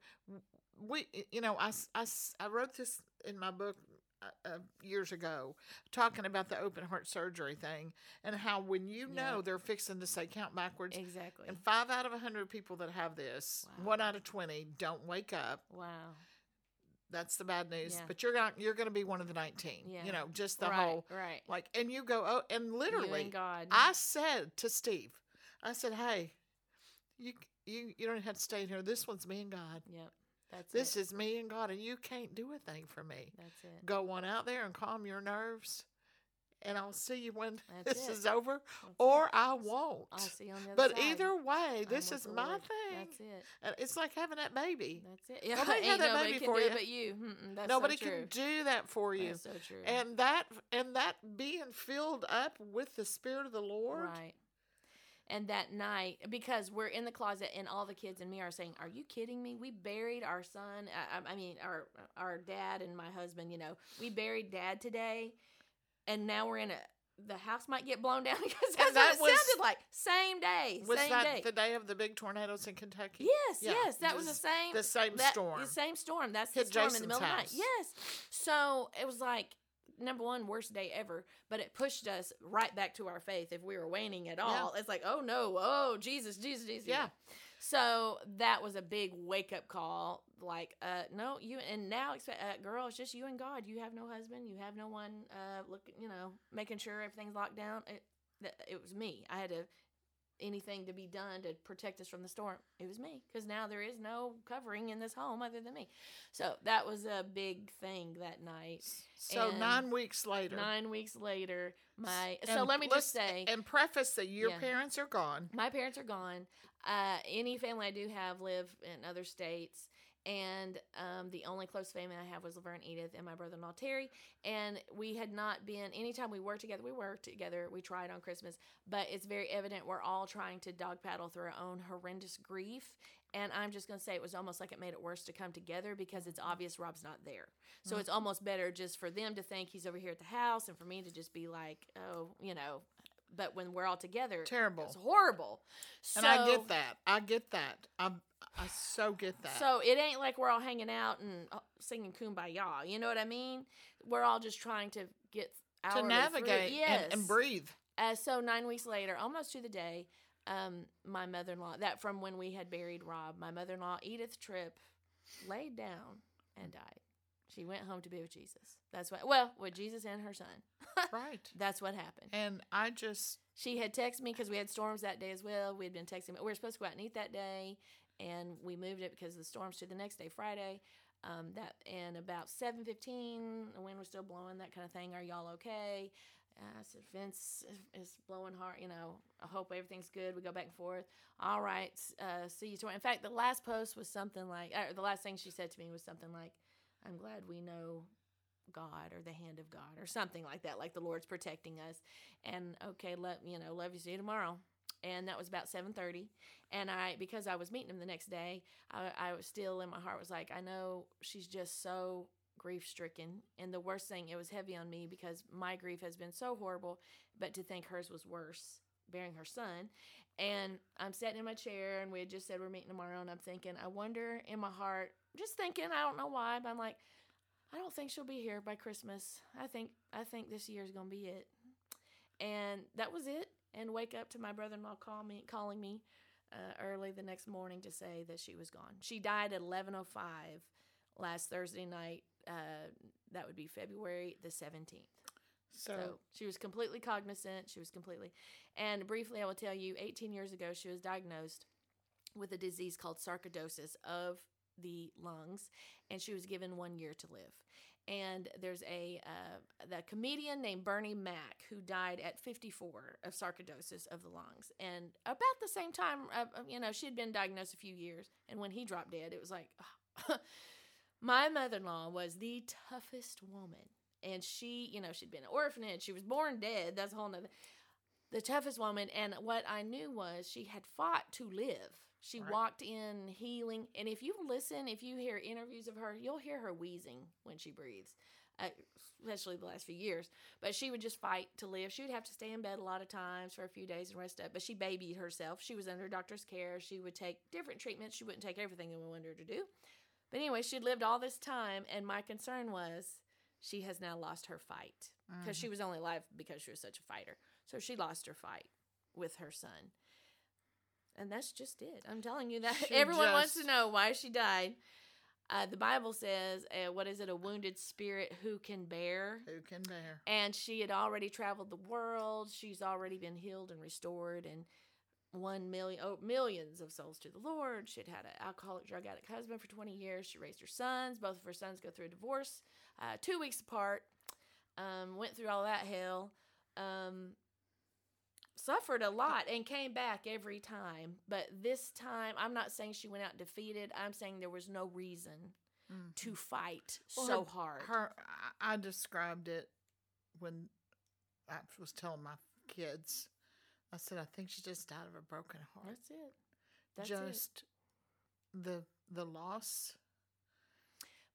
we you know I, I, I wrote this in my book uh, uh, years ago talking about the open heart surgery thing and how when you know Yeah. they're fixing to say count backwards Exactly. and five out of a hundred people that have this Wow. one out of 20 don't wake up wow. that's the bad news Yeah. but you're not you're going to be one of the 19 Yeah. you know just the right. whole right. like and you go oh and literally and God. I said to Steve, I said, "Hey, you you you don't have to stay in here. This one's me and God. Yep. That's This it. is me and God, and you can't do a thing for me. That's it. Go on out there and calm your nerves, and I'll see you when That's this it. is over, That's or it. I won't. I'll see you on the other But side. either way, this is my Lord. thing. That's it. And It's like having that baby. That's it. Yeah. Nobody had that nobody baby can for do you. it but you. Nobody so can do that for you. That's so true. And that and that being filled up with the Spirit of the Lord. Right. And that night, because we're in the closet, and all the kids and me are saying, "Are you kidding me? We buried our son. Uh, I, I mean, our our dad and my husband. You know, we buried dad today, and now we're in a. The house might get blown down because that's that what it was- sounded like. Same day, Was same that day. the day of the big tornadoes in Kentucky? yes, Yeah, yes, that was the same. The same that- storm. The same storm. That's the Hit storm in the Jason's middle of the night. Yes. So it was like number one worst day ever, but it pushed us right back to our faith if we were waning at all. It's like, oh no, oh Jesus, Jesus, Jesus. Yeah. So that was a big wake up call. Like, uh, no, you and now expect, uh, girl, it's just you and God. You have no husband. You have no one. Uh, look, you know, making sure everything's locked down. It, it was me. I had to anything to be done to protect us from the storm. It was me because now there is no covering in this home other than me. So that was a big thing that night. So And nine weeks later. Nine weeks later, my so let me just say and preface that your Yeah. parents are gone. my parents are gone. Uh, any family I do have live in other states. And um, the only close family I have was Laverne Edith and my brother in law Terry. And we had not been, anytime we were together, we were together. We tried on Christmas. But it's very evident we're all trying to dog paddle through our own horrendous grief. And I'm just going to say it was almost like it made it worse to come together because it's obvious Rob's not there. So it's almost better just for them to think he's over here at the house and for me to just be like, oh, you know. But when we're all together, Terrible. it's horrible. So, And I get that. I get that. I I so get that. So it ain't like we're all hanging out and uh, singing kumbaya. You know what I mean? We're all just trying to get to navigate Yes. and, and breathe. Uh, so nine weeks later, almost to the day, um, my mother-in-law, that from when we had buried Rob, my mother-in-law Edith Tripp laid down and died. She went home to be with Jesus. That's what. Well, with Jesus and her son. right. That's what happened. And I just She had texted me because we had storms that day as well. We had been texting. But we were supposed to go out and eat that day, and we moved it because of the storms to the next day, Friday. Um, that and about seven fifteen, the wind was still blowing, that kind of thing. Are y'all okay? Uh, I said, Vince is- blowing hard. You know, I hope everything's good. We go back and forth. All right, uh, see you tomorrow. In fact, the last post was something like, or the last thing she said to me was something like, "I'm glad we know God or the hand of God or something like that, like the Lord's protecting us." And okay, let you know, love you. See you tomorrow. And that was about seven thirty. And I, because I was meeting him the next day, I, I was still in my heart was like, I know she's just so grief stricken. And the worst thing, it was heavy on me because my grief has been so horrible, but to think hers was worse, bearing her son. And I'm sitting in my chair, and we had just said we're meeting tomorrow, and I'm thinking, I wonder in my heart, just thinking, I don't know why, but I'm like, I don't think she'll be here by Christmas. I think I think this year's gonna be it. And that was it. And wake up to my brother-in-law call me, calling me uh, early the next morning to say that she was gone. She died at 11:05 last Thursday night. Uh, that would be February the 17th. so, So she was completely cognizant. She was completely. And briefly, I will tell you 18 years ago, she was diagnosed with a disease called sarcoidosis of the lungs, and she was given one year to live. And there's a uh, the comedian named Bernie Mac who died at 54 of sarcoidosis of the lungs, and about the same time, uh, uh, you know, she had been diagnosed a few years, and when he dropped dead, it was like, my mother-in-law was the toughest woman and she, you know, she'd been an orphanage. She was born dead. That's a whole nother. The toughest woman, and what I knew was she had fought to live. She Right. walked in healing, and if you listen, if you hear interviews of her, you'll hear her wheezing when she breathes, uh, especially the last few years. But she would just fight to live. She would have to stay in bed a lot of times for a few days and rest up. But she babied herself. She was under doctor's care. She would take different treatments. She wouldn't take everything that we wanted her to do. But anyway, she'd lived all this time, and my concern was she has now lost her fight because she was only alive because she was such a fighter. So she lost her fight with her son. And that's just it. I'm telling you that She everyone wants to know why she died. Uh, the Bible says, uh, what is it? A wounded spirit who can bear. who can bear? And she had already traveled the world. She's already been healed and restored and won million, oh, millions of souls to the Lord. She'd had an alcoholic, drug addict husband for 20 years. She raised her sons. Both of her sons go through a divorce, uh, two weeks apart. Um, went through all that hell. Um, suffered a lot and came back every time. But this time, I'm not saying she went out defeated. I'm saying there was no reason to mm-hmm. fight Well, so her- hard. Her, I, described it when I was telling my kids. I said, I think she just died of a broken heart. That's it. That's it. just the the loss.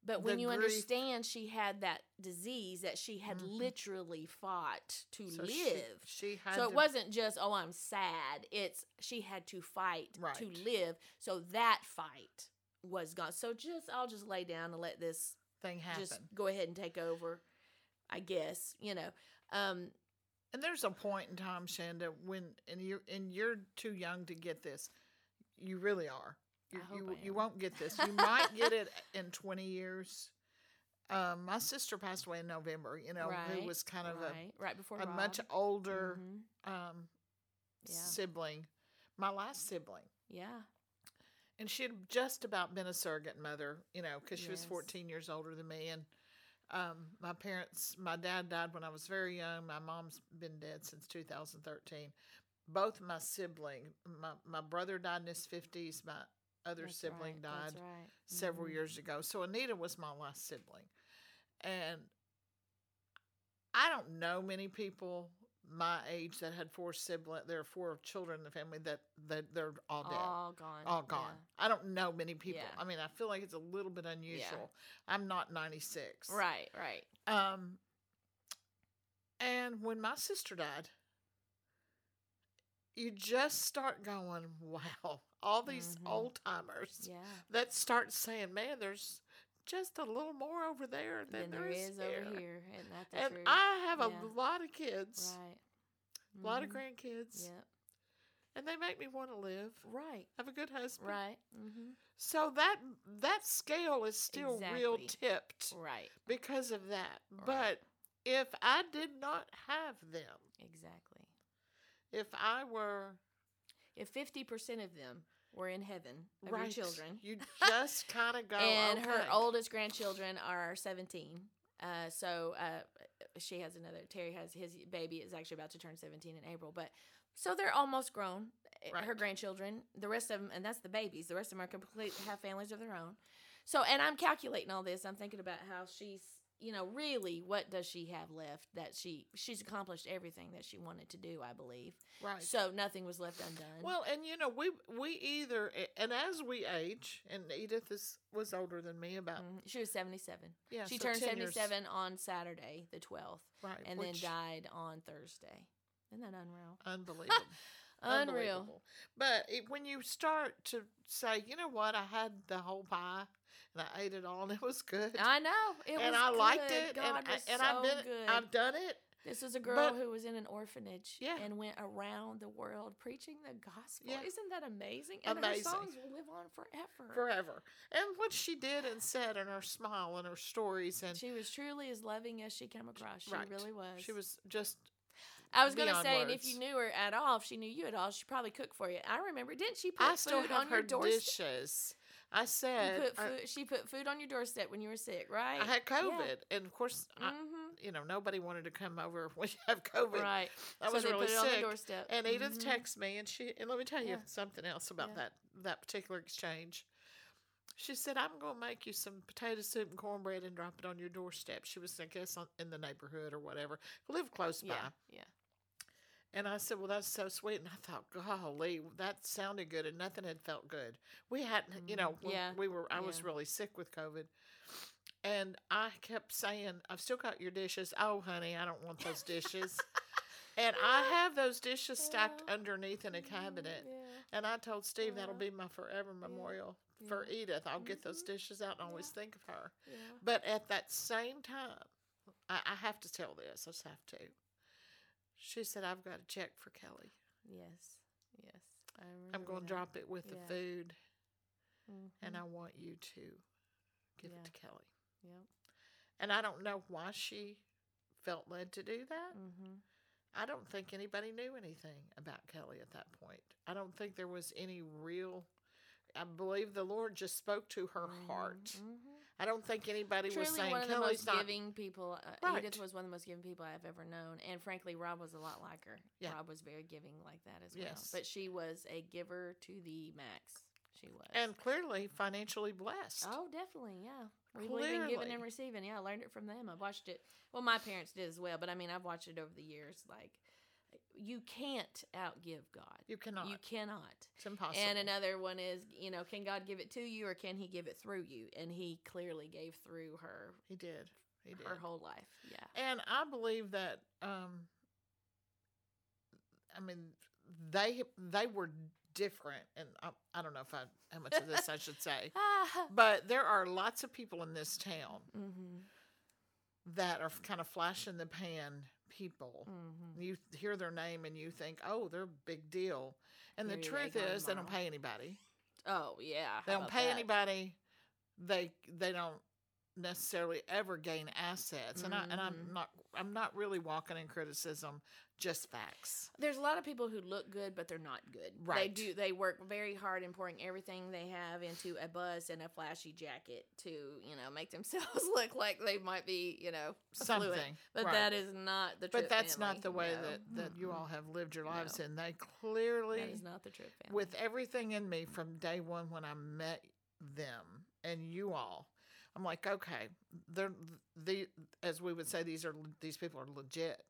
But when you grief. understand she had that disease that she had Mhm. literally fought to So live. She, she had so it wasn't just, oh, I'm sad. It's she had to fight to live. So that fight was gone. So just I'll just lay down and let this thing happen. just go ahead and take over. I guess, you know. Um And there's a point in time, Shanda, when and you're and you're too young to get this. you really are. You, you, you won't get this. You might get it in 20 years. Um, my sister passed away in November, you know, who was kind of right, right before a, a much Rob. older Mhm. um, Yeah. sibling, my last sibling. Yeah. And she had just about been a surrogate mother, you know, because she was 14 years older than me. And um, my parents, my dad died when I was very young. My mom's been dead since 2013. Both my sibling, my, my brother died in his 50s. My other That's sibling right, died right. several Mhm. years ago. So Anita was my last sibling. And I don't know many people my age that had four siblings. There are four children in the family that, that they're all dead All gone. all gone. I don't know many people. Yeah. I mean, I feel like it's a little bit unusual. I'm not 96. Right, right. Um and when my sister died, you just start going, wow, all these Mhm. old timers Yeah. that start saying, man, there's just a little more over there than Then there is here. over here. Isn't that the And truth? I have Yeah. a lot of kids, right. a lot of Mhm. grandkids, Yep. and they make me want to live. Right. Have a good husband. Right. Mm-hmm. So that that scale is still real tipped Right. because of that. Right. But if I did not have them, Exactly. if I were If fifty percent of them were in heaven of right, your children, you just kind of go. and her oldest grandchildren are 17 uh, so uh, she has another terry has his baby is actually about to turn 17 in april but so they're almost grown. Uh, her grandchildren the rest of them and that's the babies. The rest of them are complete have families of their own. So and i'm calculating all this. I'm thinking about how she's you know really what does she have left that she she's accomplished everything that she wanted to do i believe right. so nothing was left undone Well, and you know, we we either and as we age, and Edith is was older than me about Mhm. she was 77 yeah. she so turned 10 years- 77 on saturday the 12th right? and which, then died on Thursday. Isn't that unreal? Unbelievable. Unreal. But it, when you start to say, you know what, I had the whole pie and I ate it all and it was good. I know it and was I liked good. it, God and, I, and so I've been, good. I've done it. this was a girl but- who was in an orphanage Yeah. and went around the world preaching the gospel. Yeah. Isn't that amazing? And Amazing. her songs will live on forever. forever. And what she did and said, and her smile and her stories, and She was truly as loving as she came across. She Right. really was. she was just I was gonna beyond say, and if you knew her at all, if she knew you at all, she probably cooked for you. I remember, didn't she put I still food have on her your doorstep? dishes. I You said put I, she put food on your doorstep when you were sick, right? I had COVID, and of course, I, hmm you know, nobody wanted to come over when you have COVID. Right. I so was really put it on the sick. doorstep. And Edith Mhm. texted me, and she and let me tell you Yeah. something else about Yeah. that that particular exchange. She said, "I'm going to make you some potato soup and cornbread and drop it on your doorstep." She was, I guess, on, in the neighborhood or whatever, live close by. Yeah, yeah. And I said, "Well, that's so sweet." And I thought, "Golly, that sounded good," and nothing had felt good. We hadn't, you Mhm. know, Yeah, we were. I was really sick with COVID, and I kept saying, "I've still got your dishes." Oh, honey, I don't want those dishes. and I have those dishes stacked Yeah. underneath in a cabinet. Yeah. And I told Steve that'll be my forever memorial for Edith. I'll get those Mhm. dishes out and always Yeah. think of her. Yeah. But at that same time, I, I have to tell this. I just have to. She said, I've got a check for Kelly. Yes. Yes. I I'm going to drop it with the food, and Mhm. I want you to give Yeah. it to Kelly. Yep. And I don't know why she felt led to do that. Mm-hmm. I don't think anybody knew anything about Kelly at that point. I don't think there was any real. I believe the Lord just spoke to her heart. Mm-hmm. I don't think anybody was Truly saying one of the Kelly's most not. giving people. Uh, Right. Edith was one of the most giving people I've ever known, and frankly, Rob was a lot like her. Yeah. Rob was very giving like that as well. Yes. But she was a giver to the max. She was. and clearly financially blessed. Oh, definitely, yeah. We believe in giving Clearly. and receiving. Yeah, I learned it from them. I've watched it. Well, my parents did as well, but I mean, I've watched it over the years. Like, you can't outgive God. You cannot. You cannot. it's impossible. And another one is, you know, can God give it to you or can He give it through you? And He clearly gave through her he did. He did. her whole life. Yeah. And I believe that. Um, I mean, they they were different, and I, I don't know if I how much of this I should say, Ah. but there are lots of people in this town mm-hmm. that are kind of flash in the pan people. Mm-hmm. You hear their name and you think, oh, they're a big deal. And the Maybe they truth is, they don't pay anybody. Oh yeah. They don't pay that? anybody. They they don't necessarily ever gain assets. And I and I'm Mhm. not I'm not really walking in criticism, just facts. There's a lot of people who look good, but they're not good. Right. They do. They work very hard in pouring everything they have into a bus and a flashy jacket to, you know, make themselves look like they might be, you know, affluent. Something. But right. that is not the. but that's family. not the way No. that, that you all have lived your lives No. in. They clearly That is not the Tripp family. with everything in me from day one when I met them and you all, I'm like, okay, they're the as we would say, these are these people are legit.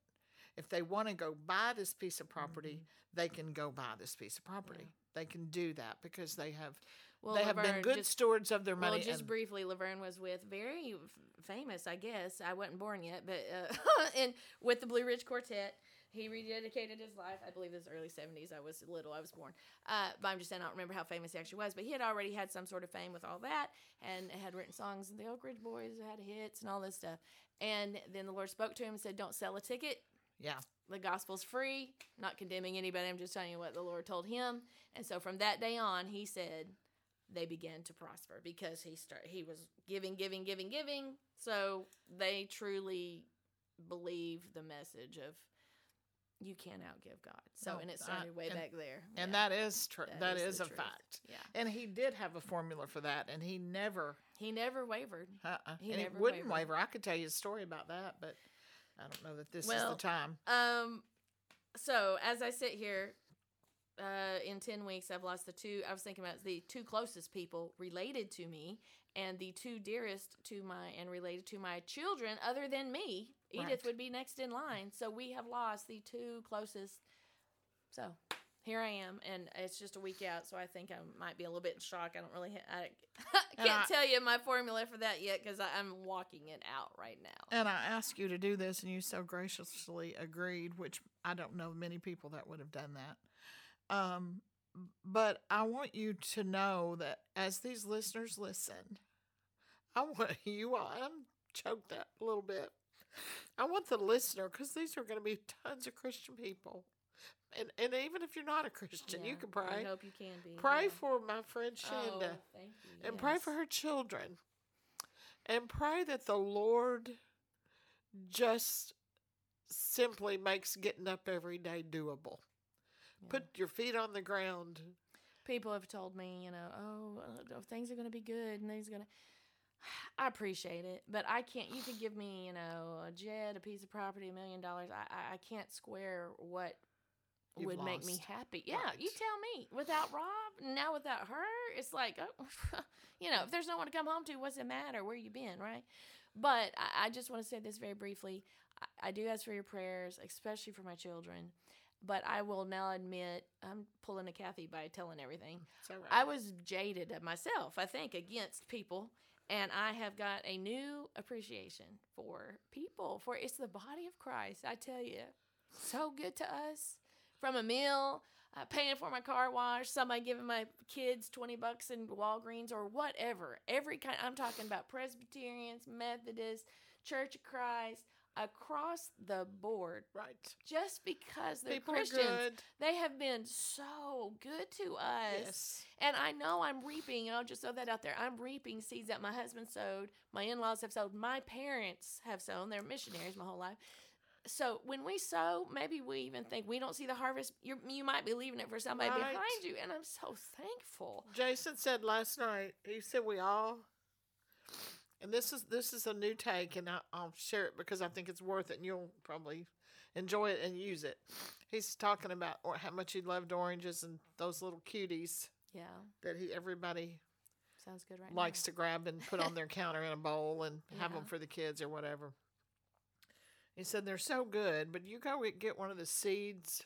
If they want to go buy this piece of property, they can go buy this piece of property. They can do that because they have well, they have been good just, stewards of their money. Well, just and- briefly, Laverne was with very f- famous, I guess. I wasn't born yet, but uh, and with the Blue Ridge Quartet, he rededicated his life. I believe this early seventies. I was little. I was born. Uh, but I'm just saying I don't remember how famous he actually was. But he had already had some sort of fame with all that, and had written songs. And the Oak Ridge Boys had hits and all this stuff. And then the Lord spoke to him and said, "Don't sell a ticket." yeah, the gospel's free. Not condemning anybody. I'm just telling you what the Lord told him. And so from that day on, he said they began to prosper because he start he was giving, giving, giving, giving. So they truly believe the message of you can't outgive God. So No, and it started way and- back there. and Yeah, that is true. that is, the a truth. fact. Yeah, And he did have a formula for that, and he never, he never wavered. uh-uh, He and he never wouldn't wavered. waver. I could tell you a story about that, but I don't know that this is the time. Um, so as I sit here, uh, in ten weeks, I've lost the two. I was thinking about the two closest people related to me, and the two dearest to my and related to my children, other than me. Edith Right. would be next in line. So we have lost the two closest. So here I am, and it's just a week out, so I think I might be a little bit in shock. I don't really, ha- I, can't I- tell you my formula for that yet because I'm walking it out right now. And I asked you to do this, and you so graciously agreed, which I don't know many people that would have done that. Um, but I want you to know that as these listeners listen, I want you all, I'm choked up a little bit. I want the listener, because these are going to be tons of Christian people. And, and even if you're not a Christian, you Yeah, can I pray. hope you can be. Pray yeah. for my friend Shanda Oh, you. and pray for her children and pray that the lord just simply makes getting up every day doable Yeah. put your feet on the ground People have told me, you know, oh, uh, things are going to be good and things are going to. I appreciate it, but I can't. You could give me, you know, a jet, a piece of property, a million dollars. I, I, can't square what You've would make me happy. Yeah, you tell me. Without Rob, now without her, it's like, oh, you know, if there's no one to come home to, what's it matter? Where you been, right? But I, I just want to say this very briefly. I, I do ask for your prayers, especially for my children. But I will now admit I'm pulling a Kathy by telling everything. right. I was jaded of myself, I think, against people. And I have got a new appreciation for people, for it's the body of Christ. I tell you, so good to us. From a meal, uh, paying for my car wash, somebody giving my kids 20 bucks in Walgreens or whatever. Every kind, I'm talking about Presbyterians, Methodists, Church of Christ, across the board. right Just because they're people Christians, good they have been so good to us. yes And I know I'm reaping, and I'll just throw that out there. I'm reaping seeds that my husband sowed, my in laws have sowed, my parents have sown. They're missionaries my whole life. So when we sow, maybe we even think we don't see the harvest. You're, you might be leaving it for somebody Right. behind you. And I'm so thankful. jason said last night he said we all and this is this is a new take and I, i'll share it because i think it's worth it and you'll probably enjoy it and use it he's talking about or how much he loved oranges and those little cuties Yeah, that he everybody sounds good right likes to grab and put on their counter in a bowl and have them for the kids or whatever. He said they're so good, but you go get- get one of the seeds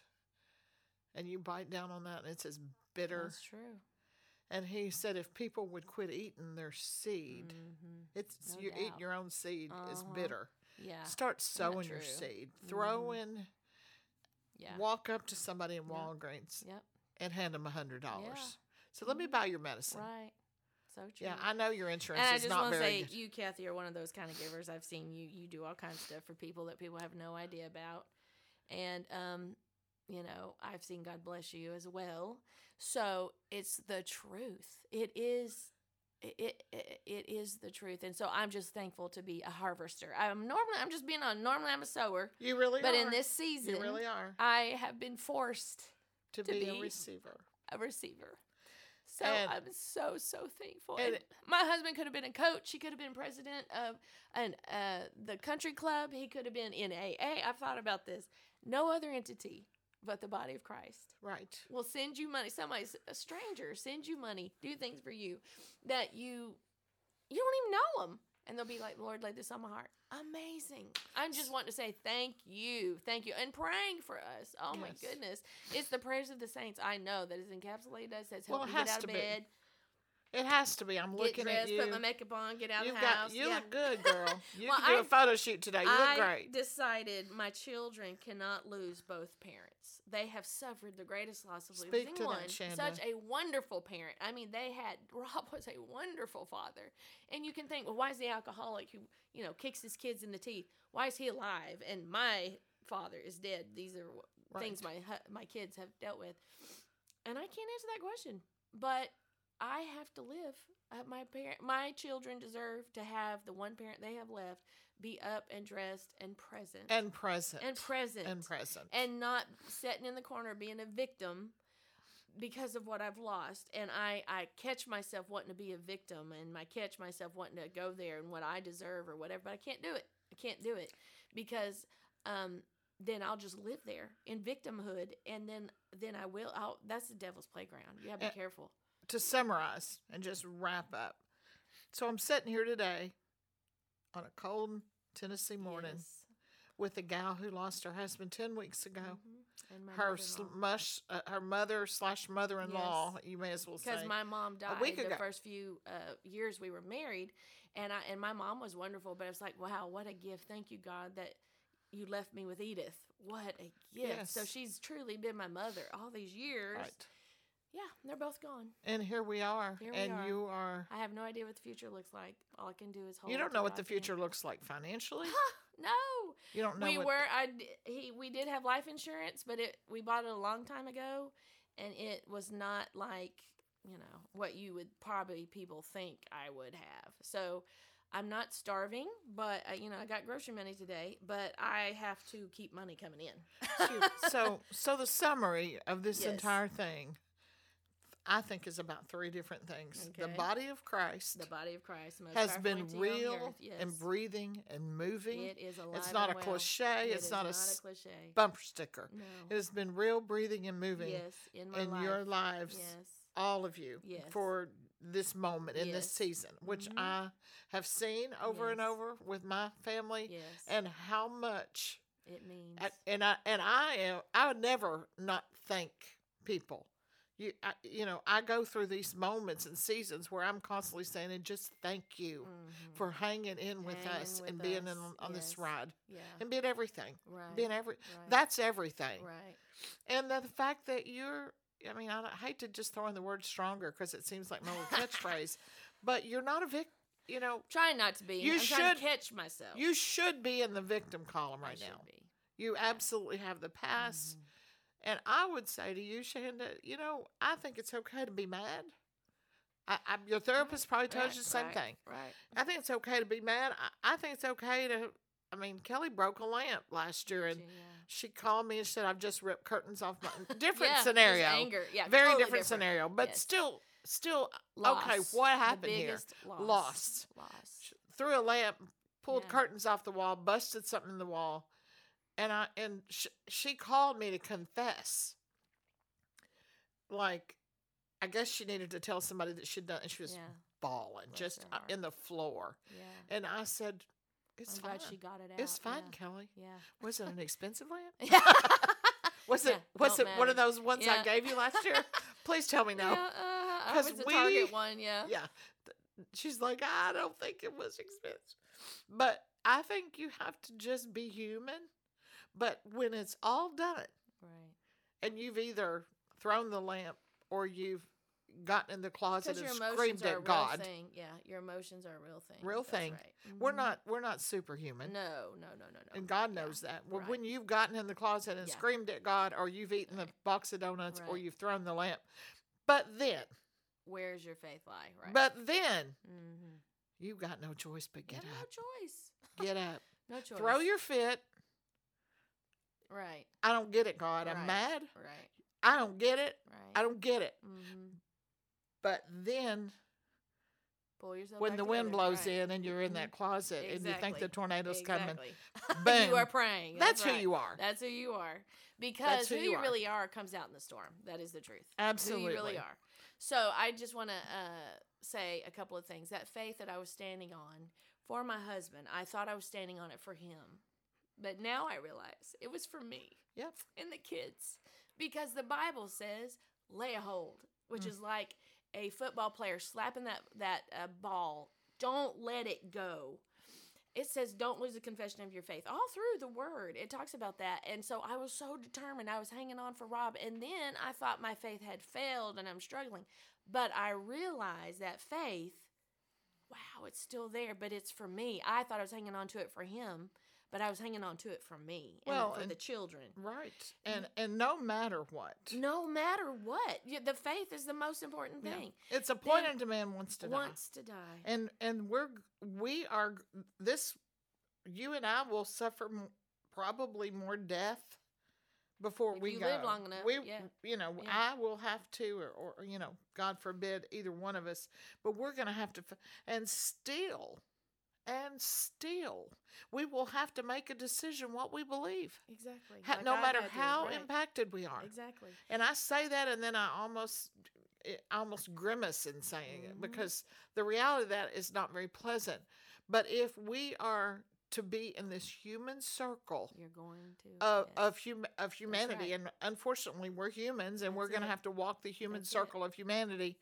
and you bite down on that and it's as bitter. That's true. And he said if people would quit eating their seed, hmm it's No you eating doubt. your own seed is Uh-huh. bitter. Yeah, Start sowing your seed. Throw Mhm. in, yeah. walk up to somebody in. Walgreens Yep. and hand them a hundred dollars. Yeah. So let me Mhm. buy your medicine. Right. So true. Yeah, I know your insurance and I is just not want to very say, good. you, Kathy, are one of those kind of givers. I've seen you. You do all kinds of stuff for people that people have no idea about. And um, you know, I've seen God bless you as well. So it's the truth. It is. It, it it is the truth, and so I'm just thankful to be a harvester. I'm normally I'm just being on. Normally I'm a sower, You really but are. in this season, you really are I have been forced to, to be, be- a receiver. a receiver. So And- I'm so so thankful. and And my husband could have been a coach. He could have been president of an uh, the country club. He could have been in AA. I've thought about this. No other entity but the body of Christ Right. will send you money. Somebody, a stranger, send you money, do things for you that you you don't even know them, and they'll be like, "Lord, lay this on my heart." Amazing. I'm just wanting to say thank you, thank you, and praying for us. Oh my goodness, it's the prayers of the saints. I know that is encapsulated us. That's Well, helped it me get has out of be. It has to be. I'm get looking dressed, at you. put my makeup on, get out You've of the got house. you yeah. look good, girl. You Well, can do a I- photo shoot today. You look I great. decided my children cannot lose both parents. They have suffered the greatest loss of Speak losing to one. Shanda. Such a wonderful parent. I mean, they had Rob was a wonderful father, and you can think, well, why is the alcoholic who you know kicks his kids in the teeth? Why is he alive? And my father is dead. These are wh- things my my kids have dealt with, and I can't answer that question. But I have to live. Uh, my parent, my children deserve to have the one parent they have left be up and dressed and present and present. and present And present. and not sitting in the corner being a victim because of what I've lost. And I, I catch myself wanting to be a victim and I catch myself wanting to go there and what I deserve or whatever, but I can't do it. I can't do it because um, then I'll just live there in victimhood and then then I will I'll that's the devil's playground. You have to be Uh, careful. To summarize and just wrap up. So I'm sitting here today on a cold Tennessee morning Yes. with a gal who lost her husband 10 weeks ago. Mhm. And Her mush, uh, her mother slash mother-in-law, you may as well say. because my mom died week the ago. first few uh, years we were married, and I and my mom was wonderful. But I was like, wow, what a gift! Thank you, God, that you left me with Edith. What a gift! So she's truly been my mother all these years. right. Yeah, they're both gone. And here we are. Here we and are. you are. I have no idea what the future looks like. All I can do is hold. You don't know what the hand. future looks like financially. No, You don't know we what. were. I he we did have life insurance, but it we bought it a long time ago, and it was not like you know what you would probably people think I would have. So I'm not starving, but uh, you know I got grocery money today, but I have to keep money coming in. So, so the summary of this Yes. entire thing, I think, is about three different things. The body of Christ. the body of Christ has been entity on the real. Yes. and breathing and moving. It is alive. it's not a well. cliche. It it's is not, a, cliche. bumper sticker. No. It has been real, breathing, and moving Yes, in my in life. your lives, Yes. all of you, Yes. for this moment in this season, which Mhm. I have seen over and over with my family, Yes. and how much. it means. I- And I and I am. I would never not thank people. You, I, you know, I go through these moments and seasons where I'm constantly saying, "And just thank you Mhm. for hanging in with Hanging us with and being us, in, on this ride Yeah. and being everything, Right. being every. right. That's everything. right. And the fact that you're, I mean, I, hate to just throw in the word stronger because it seems like my little catchphrase, but you're not a victim You know, Trying not to be. You I'm trying to should- catch myself. you should be in the victim column right now. be. You absolutely have the past. Mhm. And I would say to you, Shanda, you know, I think it's okay to be mad. I, I, your therapist probably told Right, you the same right, thing. Right. I think it's okay to be mad. I, I think it's okay to. I mean, Kelly broke a lamp last year, and Yeah. she called me and said, "I've just ripped curtains off my." Different Yeah, scenario, Anger. Yeah. very totally different, scenario, but Yes. still, still uh, okay. Loss. What happened here? Loss. Lost. Loss. Threw a lamp, pulled Yeah. curtains off the wall, busted something in the wall, and I and sh- she called me to confess. Like, I guess she needed to tell somebody that she'd done, and she was Yeah. bawling Bless just in the floor. Yeah. And I said, "It's I'm fine. glad she got it out. it's fine, Yeah. Kelly. Yeah. Was it an expensive lamp? Yeah. Was it was it don't one of those ones I gave you last year? Please tell me no. Yeah, uh, I 'Cause was the we- Target one. Yeah. Yeah. She's like, I don't think it was expensive. But I think you have to just be human. But when it's all done Right. and you've either thrown the lamp or you've gotten in the closet and screamed at God. thing. Yeah, your emotions are a real thing. Real That's thing. right. We're Mhm. not we're not superhuman. No, no, no, no, no. And God Yeah, knows that. Well, right. when you've gotten in the closet and Yeah. screamed at God, or you've eaten the box of donuts, or you've thrown the lamp, but then, Where's your faith lie? Right. but then, mm-hmm. you've got no choice but get no up. choice. Get up. No choice. Throw your fit. Right, I don't get it, God. I'm mad. right, I don't get it. right. I don't get it. mm-hmm. But then, Pull yourself. when the wind together, blows right. in and you're in that closet and you think the Exactly. tornado's coming, exactly. boom. you are praying. that's who right. you are. That's who you are. Because who who you you are. really are comes out in the storm. That is the truth. Absolutely. Who you really are. So I just want to uh, say a couple of things. That faith that I was standing on for my husband, I thought I was standing on it for him. But now I realize it was for me Yep. and the kids. Because the Bible says, lay a hold, which Mm. is like a football player slapping that, that uh, ball. Don't let it go it says don't lose the confession of your faith all through the word it talks about that and so i was so determined i was hanging on for rob and then i thought my faith had failed and i'm struggling but i realized that faith wow it's still there but it's for me i thought i was hanging on to it for him but i was hanging on to it for me and Well, for and- the children Right. And and no matter what, no matter what the faith is the most important Yeah. thing it's appointed to man wants to die. wants to die And and we're we are this you and I will suffer m- probably more death before If we you go. live long enough, we yeah. you know Yeah. I will have to or, or you know God forbid either one of us, but we're going to have to f- and still and still we will have to make a decision what we believe. exactly Ha- Like no I matter how right. impacted we are. exactly And I say that, and then I almost, I almost grimace in saying it Mhm. because the reality of that is not very pleasant. But if we are to be in this human circle You're going to. of yes. of, hum- of humanity, right. and unfortunately we're humans, and we're going to have to walk the human That's it. circle of humanity.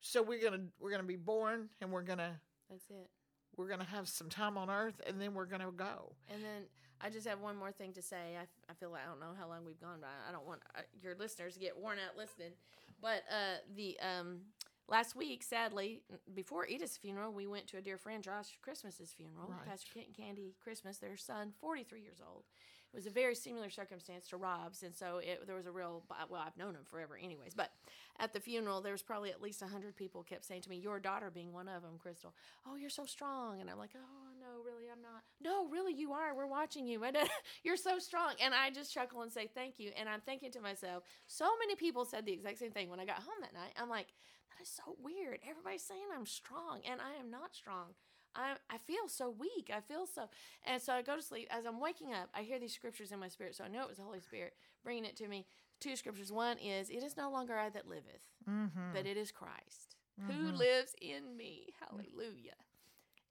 So we're gonna we're gonna be born, and we're gonna That's it. We're gonna have some time on earth, and then we're gonna go. And then I just have one more thing to say. I, I feel like I don't know how long we've gone, but I don't want uh, your listeners to get worn out listening. But uh, the um, last week, sadly, before Edith's funeral, we went to a dear friend, Josh Christmas's funeral. Right. Pastor Kent and Candy Christmas, their son, 43 years old. It was a very similar circumstance to Rob's, and so it, there was a real. Well, I've known him forever, anyways. But at the funeral, there was probably at least hundred people kept saying to me, "Your daughter being one of them, Crystal. Oh, you're so strong." And I'm like, "Oh no, really, I'm not. No, really, you are. We're watching you. You're so strong." And I just chuckle and say, "Thank you." And I'm thinking to myself, so many people said the exact same thing when I got home that night. I'm like, that is so weird. Everybody's saying I'm strong, and I am not strong. I, I feel so weak. I feel so. And so I go to sleep. As I'm waking up, I hear these scriptures in my spirit. So I know it was the Holy Spirit bringing it to me. Two scriptures. One is, It is no longer I that liveth, Mm-hmm. but it is Christ who Mhm. lives in me. Hallelujah.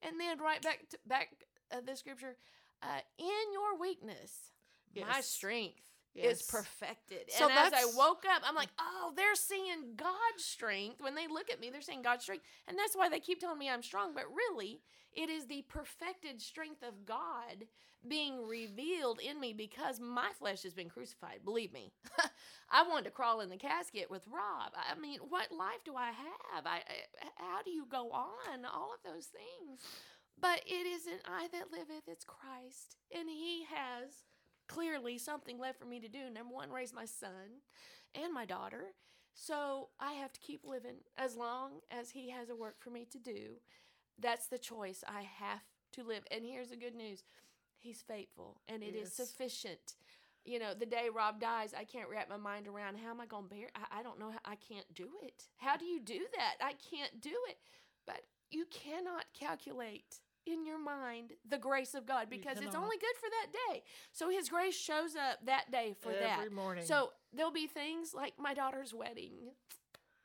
And then right back to back uh, the scripture, uh, in your weakness, my strength Yes. is perfected. So and as I woke up, I'm like, oh, they're seeing God's strength. When they look at me, they're seeing God's strength. And that's why they keep telling me I'm strong. But really, it is the perfected strength of God being revealed in me because my flesh has been crucified. Believe me. I wanted to crawl in the casket with Rob. I mean, what life do I have? I, I how do you go on? All of those things. But it isn't I that liveth, it's Christ. And he has clearly something left for me to do. Number one, raise my son and my daughter. So I have to keep living as long as he has a work for me to do. That's the choice I have to live. And here's the good news He's faithful and it is Yes. sufficient. You know, the day Rob dies, I can't wrap my mind around how am I going to bear I, I don't know. How, I can't do it. How do you do that? I can't do it. But you cannot calculate in your mind the grace of God because it's only good for that day. So his grace shows up that day for that. Every morning. So there'll be things like my daughter's wedding,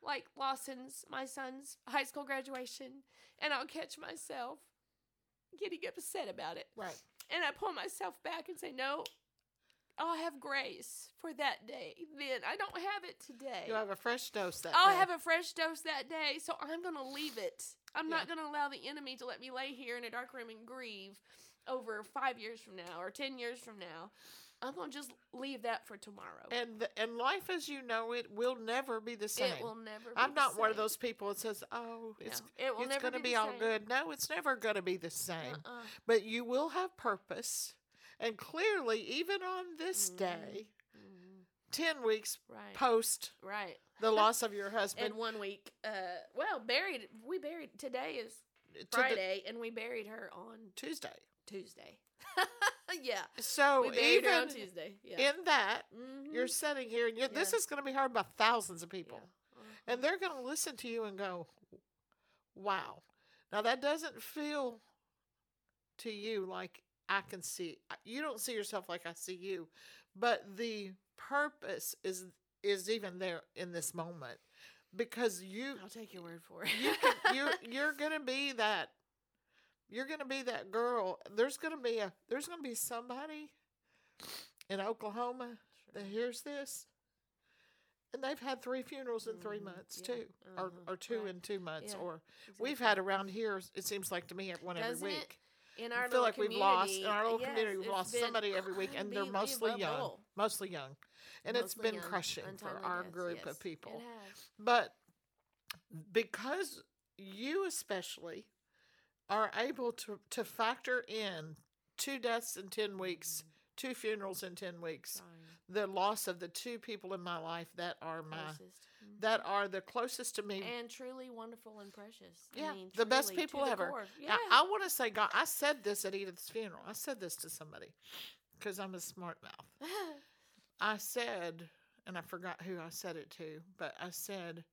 like Lawson's, my son's high school graduation, and I'll catch myself getting upset about it. right. And I pull myself back and say, no, I'll have grace for that day. Then I don't have it today. You have a fresh dose that I'll day. have a fresh dose that day, so I'm going to leave it. I'm not going to allow the enemy to let me lay here in a dark room and grieve over five years from now or 10 years from now. I'm gonna just leave that for tomorrow. And the, and life as you know it will never be the same. it will never. Be I'm the not one of those people that says, "Oh, it's No, it will it's never going to be be all same. good." No, it's never going to be the same. Uh-uh. But you will have purpose, and clearly, even on this Mhm. day, Mhm. ten weeks Right. post right. the loss of your husband, And one week, uh, well, buried. We buried today is to the- Friday, and we buried her on Tuesday. Tuesday. yeah, So on even Tuesday. Yeah. in that, Mhm. you're sitting here, and you're, this is going to be heard by thousands of people. Yeah. Uh-huh. and they're going to listen to you and go, "Wow." Now that doesn't feel to you like I can see. You don't see yourself like I see you, but the purpose is is even there in this moment because you I'll take your word for it. you you're you're going to be that you're going to be that girl. There's going to be a there's going to be somebody in Oklahoma that hears this. And they've had three funerals in three Mhm, months yeah, too, or, uh-huh, or two right. in two months, Yeah, or we've had around here. It seems like to me one every Doesn't it? week. in I our feel like we've lost in our little community, community. We've lost somebody every week, and they're mostly young, mostly young, and it's been young, crushing for our deaths, group yes, of people. But because you especially are able to to factor in two deaths in ten weeks, two funerals in ten weeks, Trying. the loss of the two people in my life that are my. Mhm. that are the closest to me. and truly wonderful and precious. I Yeah, mean, the best people ever. Now, Yeah. I want to say, God, I said this at Edith's funeral. I said this to somebody because I'm a smart mouth. I said, and I forgot who I said it to, but I said,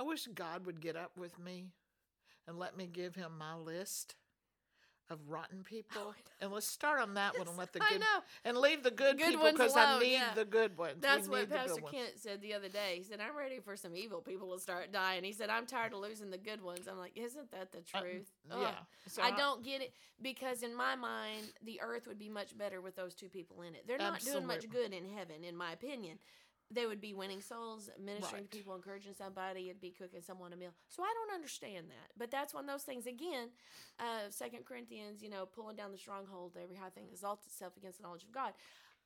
I wish God would get up with me and let me give him my list of rotten people. and let's start on that one and let the I good know. and leave the good, good people because I need yeah. the good ones. We That's what need the Pastor ones. Kent said the other day. He said, I'm ready for some evil people to start dying. He said, I'm tired of losing the good ones. I'm like, isn't that the Uh, truth? Ugh. yeah. So I don't get it because in my mind, the earth would be much better with those two people in it. They're not doing much good in heaven, in my opinion. They would be winning souls, ministering Right. to people, encouraging somebody, and be cooking someone a meal. So I don't understand that. But that's one of those things. Again, uh, Second Corinthians, you know, pulling down the stronghold, every high thing exalts itself against the knowledge of God.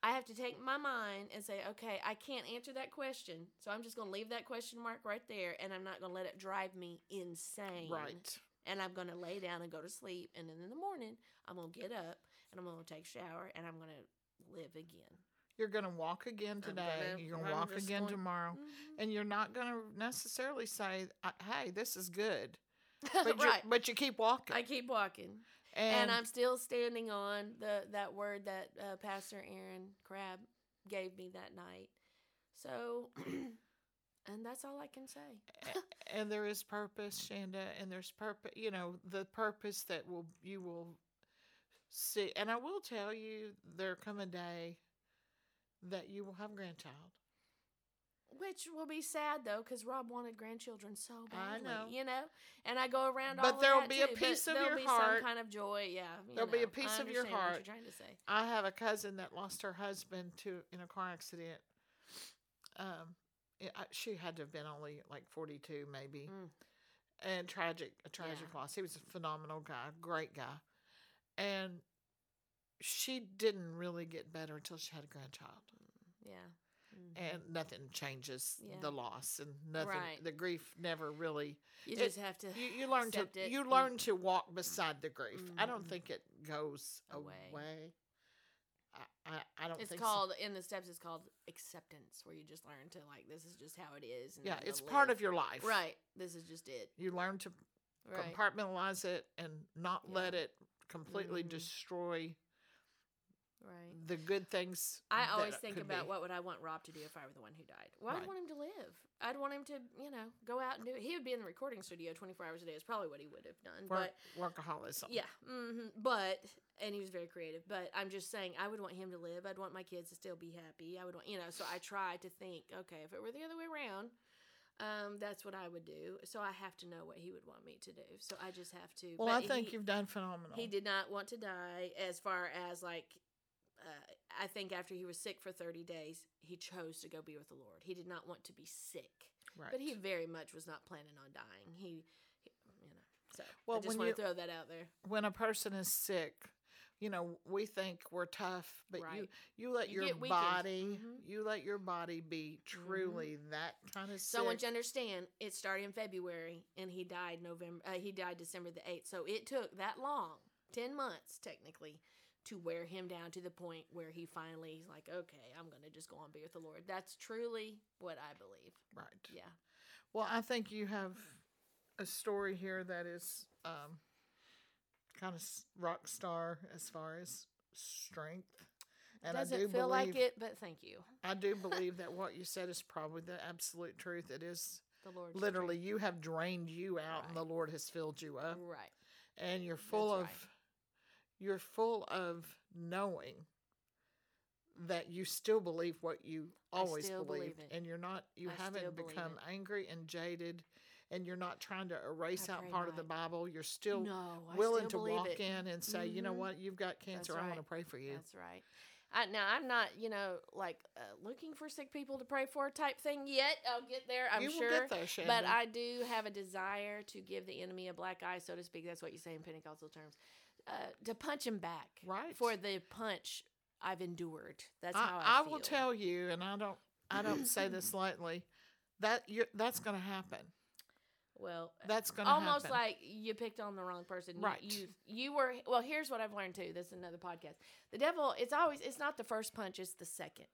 I have to take my mind and say, okay, I can't answer that question, so I'm just going to leave that question mark right there, and I'm not going to let it drive me insane Right. and I'm gonna lay down and go to sleep, and then in the morning I'm gonna get up and I'm gonna take a shower and I'm gonna live again. You're going to walk again today. gonna- you're going to walk again going- tomorrow. Mm-hmm. And you're not going to necessarily say, "Uh, "Hey, this is good," but you right. but you keep walking. I keep walking, and, and, I'm still standing on the that word that uh, Pastor Aaron Crabb gave me that night. So, and that's all I can say. and there is purpose, Shanda, and there's purpose. You know, the purpose that will you will see. And I will tell you, there come a day that you will have a grandchild. Which will be sad though, because Rob wanted grandchildren so I badly. know. you know. And I go around. But all there'll be a too, piece of there'll your be heart- Some kind of joy, yeah. There'll be a piece I of your understand what heart. you're trying to say. I have a cousin that lost her husband to in a car accident. Um, it, I, she had to have been only like forty two, maybe, Mm. and tragic, a tragic Yeah. loss. He was a phenomenal guy, great guy, and she didn't really get better until she had a grandchild, Yeah. Mhm. and nothing changes Yeah. the loss, and nothing, Right. the grief never really. You it- just have to. You, you learn to it you learn to walk beside the grief. I don't Mhm. think it goes Away. away. I, I, I don't It's think so. called in the steps. It's called acceptance, where you just learn to like this is just how it is. And Yeah, it's part live. of your life. right. This is just it. You learn to Right. compartmentalize it and not Yeah. let it completely Mhm. destroy right. the good things. I always think about be. what would I want Rob to do if I were the one who died. Well, Right. I'd want him to live. I'd want him to, you know, go out and do it. He would be in the recording studio 24 hours a day. Is probably what he would have done. Work, But workaholism. yeah, hmm but and he was very creative. But I'm just saying, I would want him to live. I'd want my kids to still be happy. I would want, you know. So I try to think, okay, if it were the other way around, um, that's what I would do. So I have to know what he would want me to do. So I just have to. Well, I think he- you've done phenomenal. he did not want to die as far as like uh, i think after he was sick for 30 days he chose to go be with the lord he did not want to be sick Right. but he very much was not planning on dying he, he you know so Well, i just when want you- to throw that out there when a person is sick, you know, we think we're tough, but you Right. you let You your body Mhm. you let your body be truly that kind of So I want you understand, it started in February and he died November. Uh, he died December the eighth. So it took that long, ten months technically, to wear him down to the point where he finally he's like, okay, I'm gonna just go on be with the Lord. That's truly what I believe. right. Yeah. Well, I think you have a story here that is um, kind of rock star as far as strength. And Doesn't I do feel believe, like it, but thank you. I do believe that what you said is probably the absolute truth. It is The Lord. literally you have drained you out, and the Lord has filled you up, Right. and you're full That's of, right. You're full of knowing that you still believe what you always believe believed, it. and you're not, you I haven't believe become angry and jaded, and you're not trying to erase out part of the. Bible. You're still no, willing to still believe walk it. in and say, you know Mhm. what, you've got cancer. I want to pray for you. That's right. I, now I'm not, you know, like uh, looking for sick people to pray for type thing yet. I'll get there, I'm you sure. there. But I do have a desire to give the enemy a black eye, so to speak. That's what you say in Pentecostal terms. Uh, to punch him back, Right. For the punch I've endured. That's how I, I, I will tell you, and I don't, I don't say this lightly, that you that's going to happen. Well, That's going to almost happen. like you picked on the wrong person. You- Right. You, you were well. Here's what I've learned too. This is another podcast. The devil. It's always. It's not the first punch. It's the second.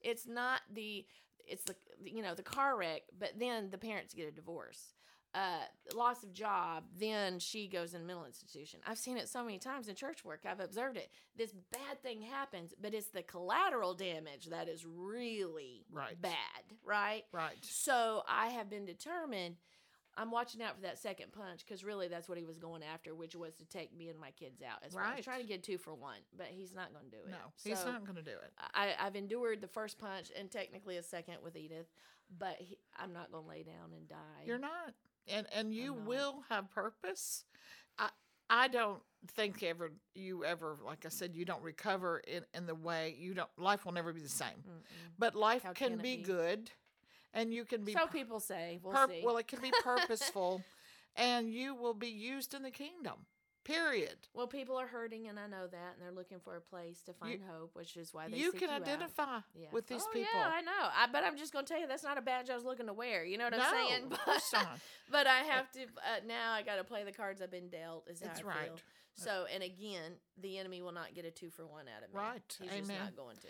It's not the. It's the you know the car wreck. But then the parents get a divorce. Uh, loss of job. Then she goes in mental institution. I've seen it so many times in church work. I've observed it. This bad thing happens, but it's the collateral damage that is really Right. bad. Right. right. So I have been determined. I'm watching out for that second punch because really that's what he was going after, which was to take me and my kids out. As well. Right. He's trying to get two for one, but he's not going to do it. No, he's So not going to do it. I, I've endured the first punch and technically a second with Edith, but he, I'm not going to lay down and die. You're not, and and you will have purpose. I I don't think ever you ever like I said you don't recover in in the way you don't. Life will never be the same, Mm-mm. but life How can, can be, be? good, and you can be So people say. We'll see. well. It can be purposeful, and you will be used in the kingdom. Period. Well, people are hurting, and I know that, and they're looking for a place to find hope, which is why they You can out. identify Yeah. with these oh, people. Yeah, I know. I, but I'm just going to tell you that's not a badge I was looking to wear. You know what I'm no, saying? But, but I have to uh, now. I got to play the cards I've been dealt. Is how That's I right. feel. So, and again, the enemy will not get a two for one out of me. Right. He's just not going to.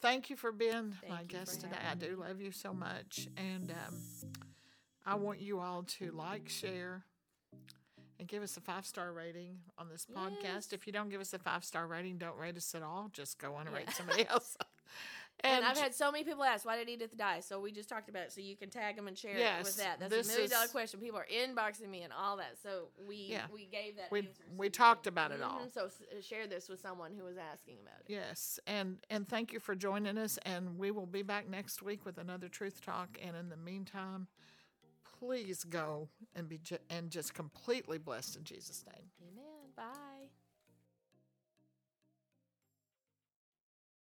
Thank you for being Thank my guest today. I do love you so much. And um, I want you all to like, share, and give us a five star rating on this Yes. podcast. If you don't give us a five star rating, don't rate us at all. Just go on and Yeah. rate somebody else. And, I've had so many people ask, "Why did Edith die?" So we just talked about it. So you can tag them and share it with that. That's a million dollar question. People are inboxing me and all that. So we Yeah. we gave that. we answer. We talked about it all. Mhm, So uh, share this with someone who was asking about it. Yes, and and thank you for joining us. And we will be back next week with another truth talk. And in the meantime, please go and be ju- and just completely blessed in Jesus' name. Amen. Bye.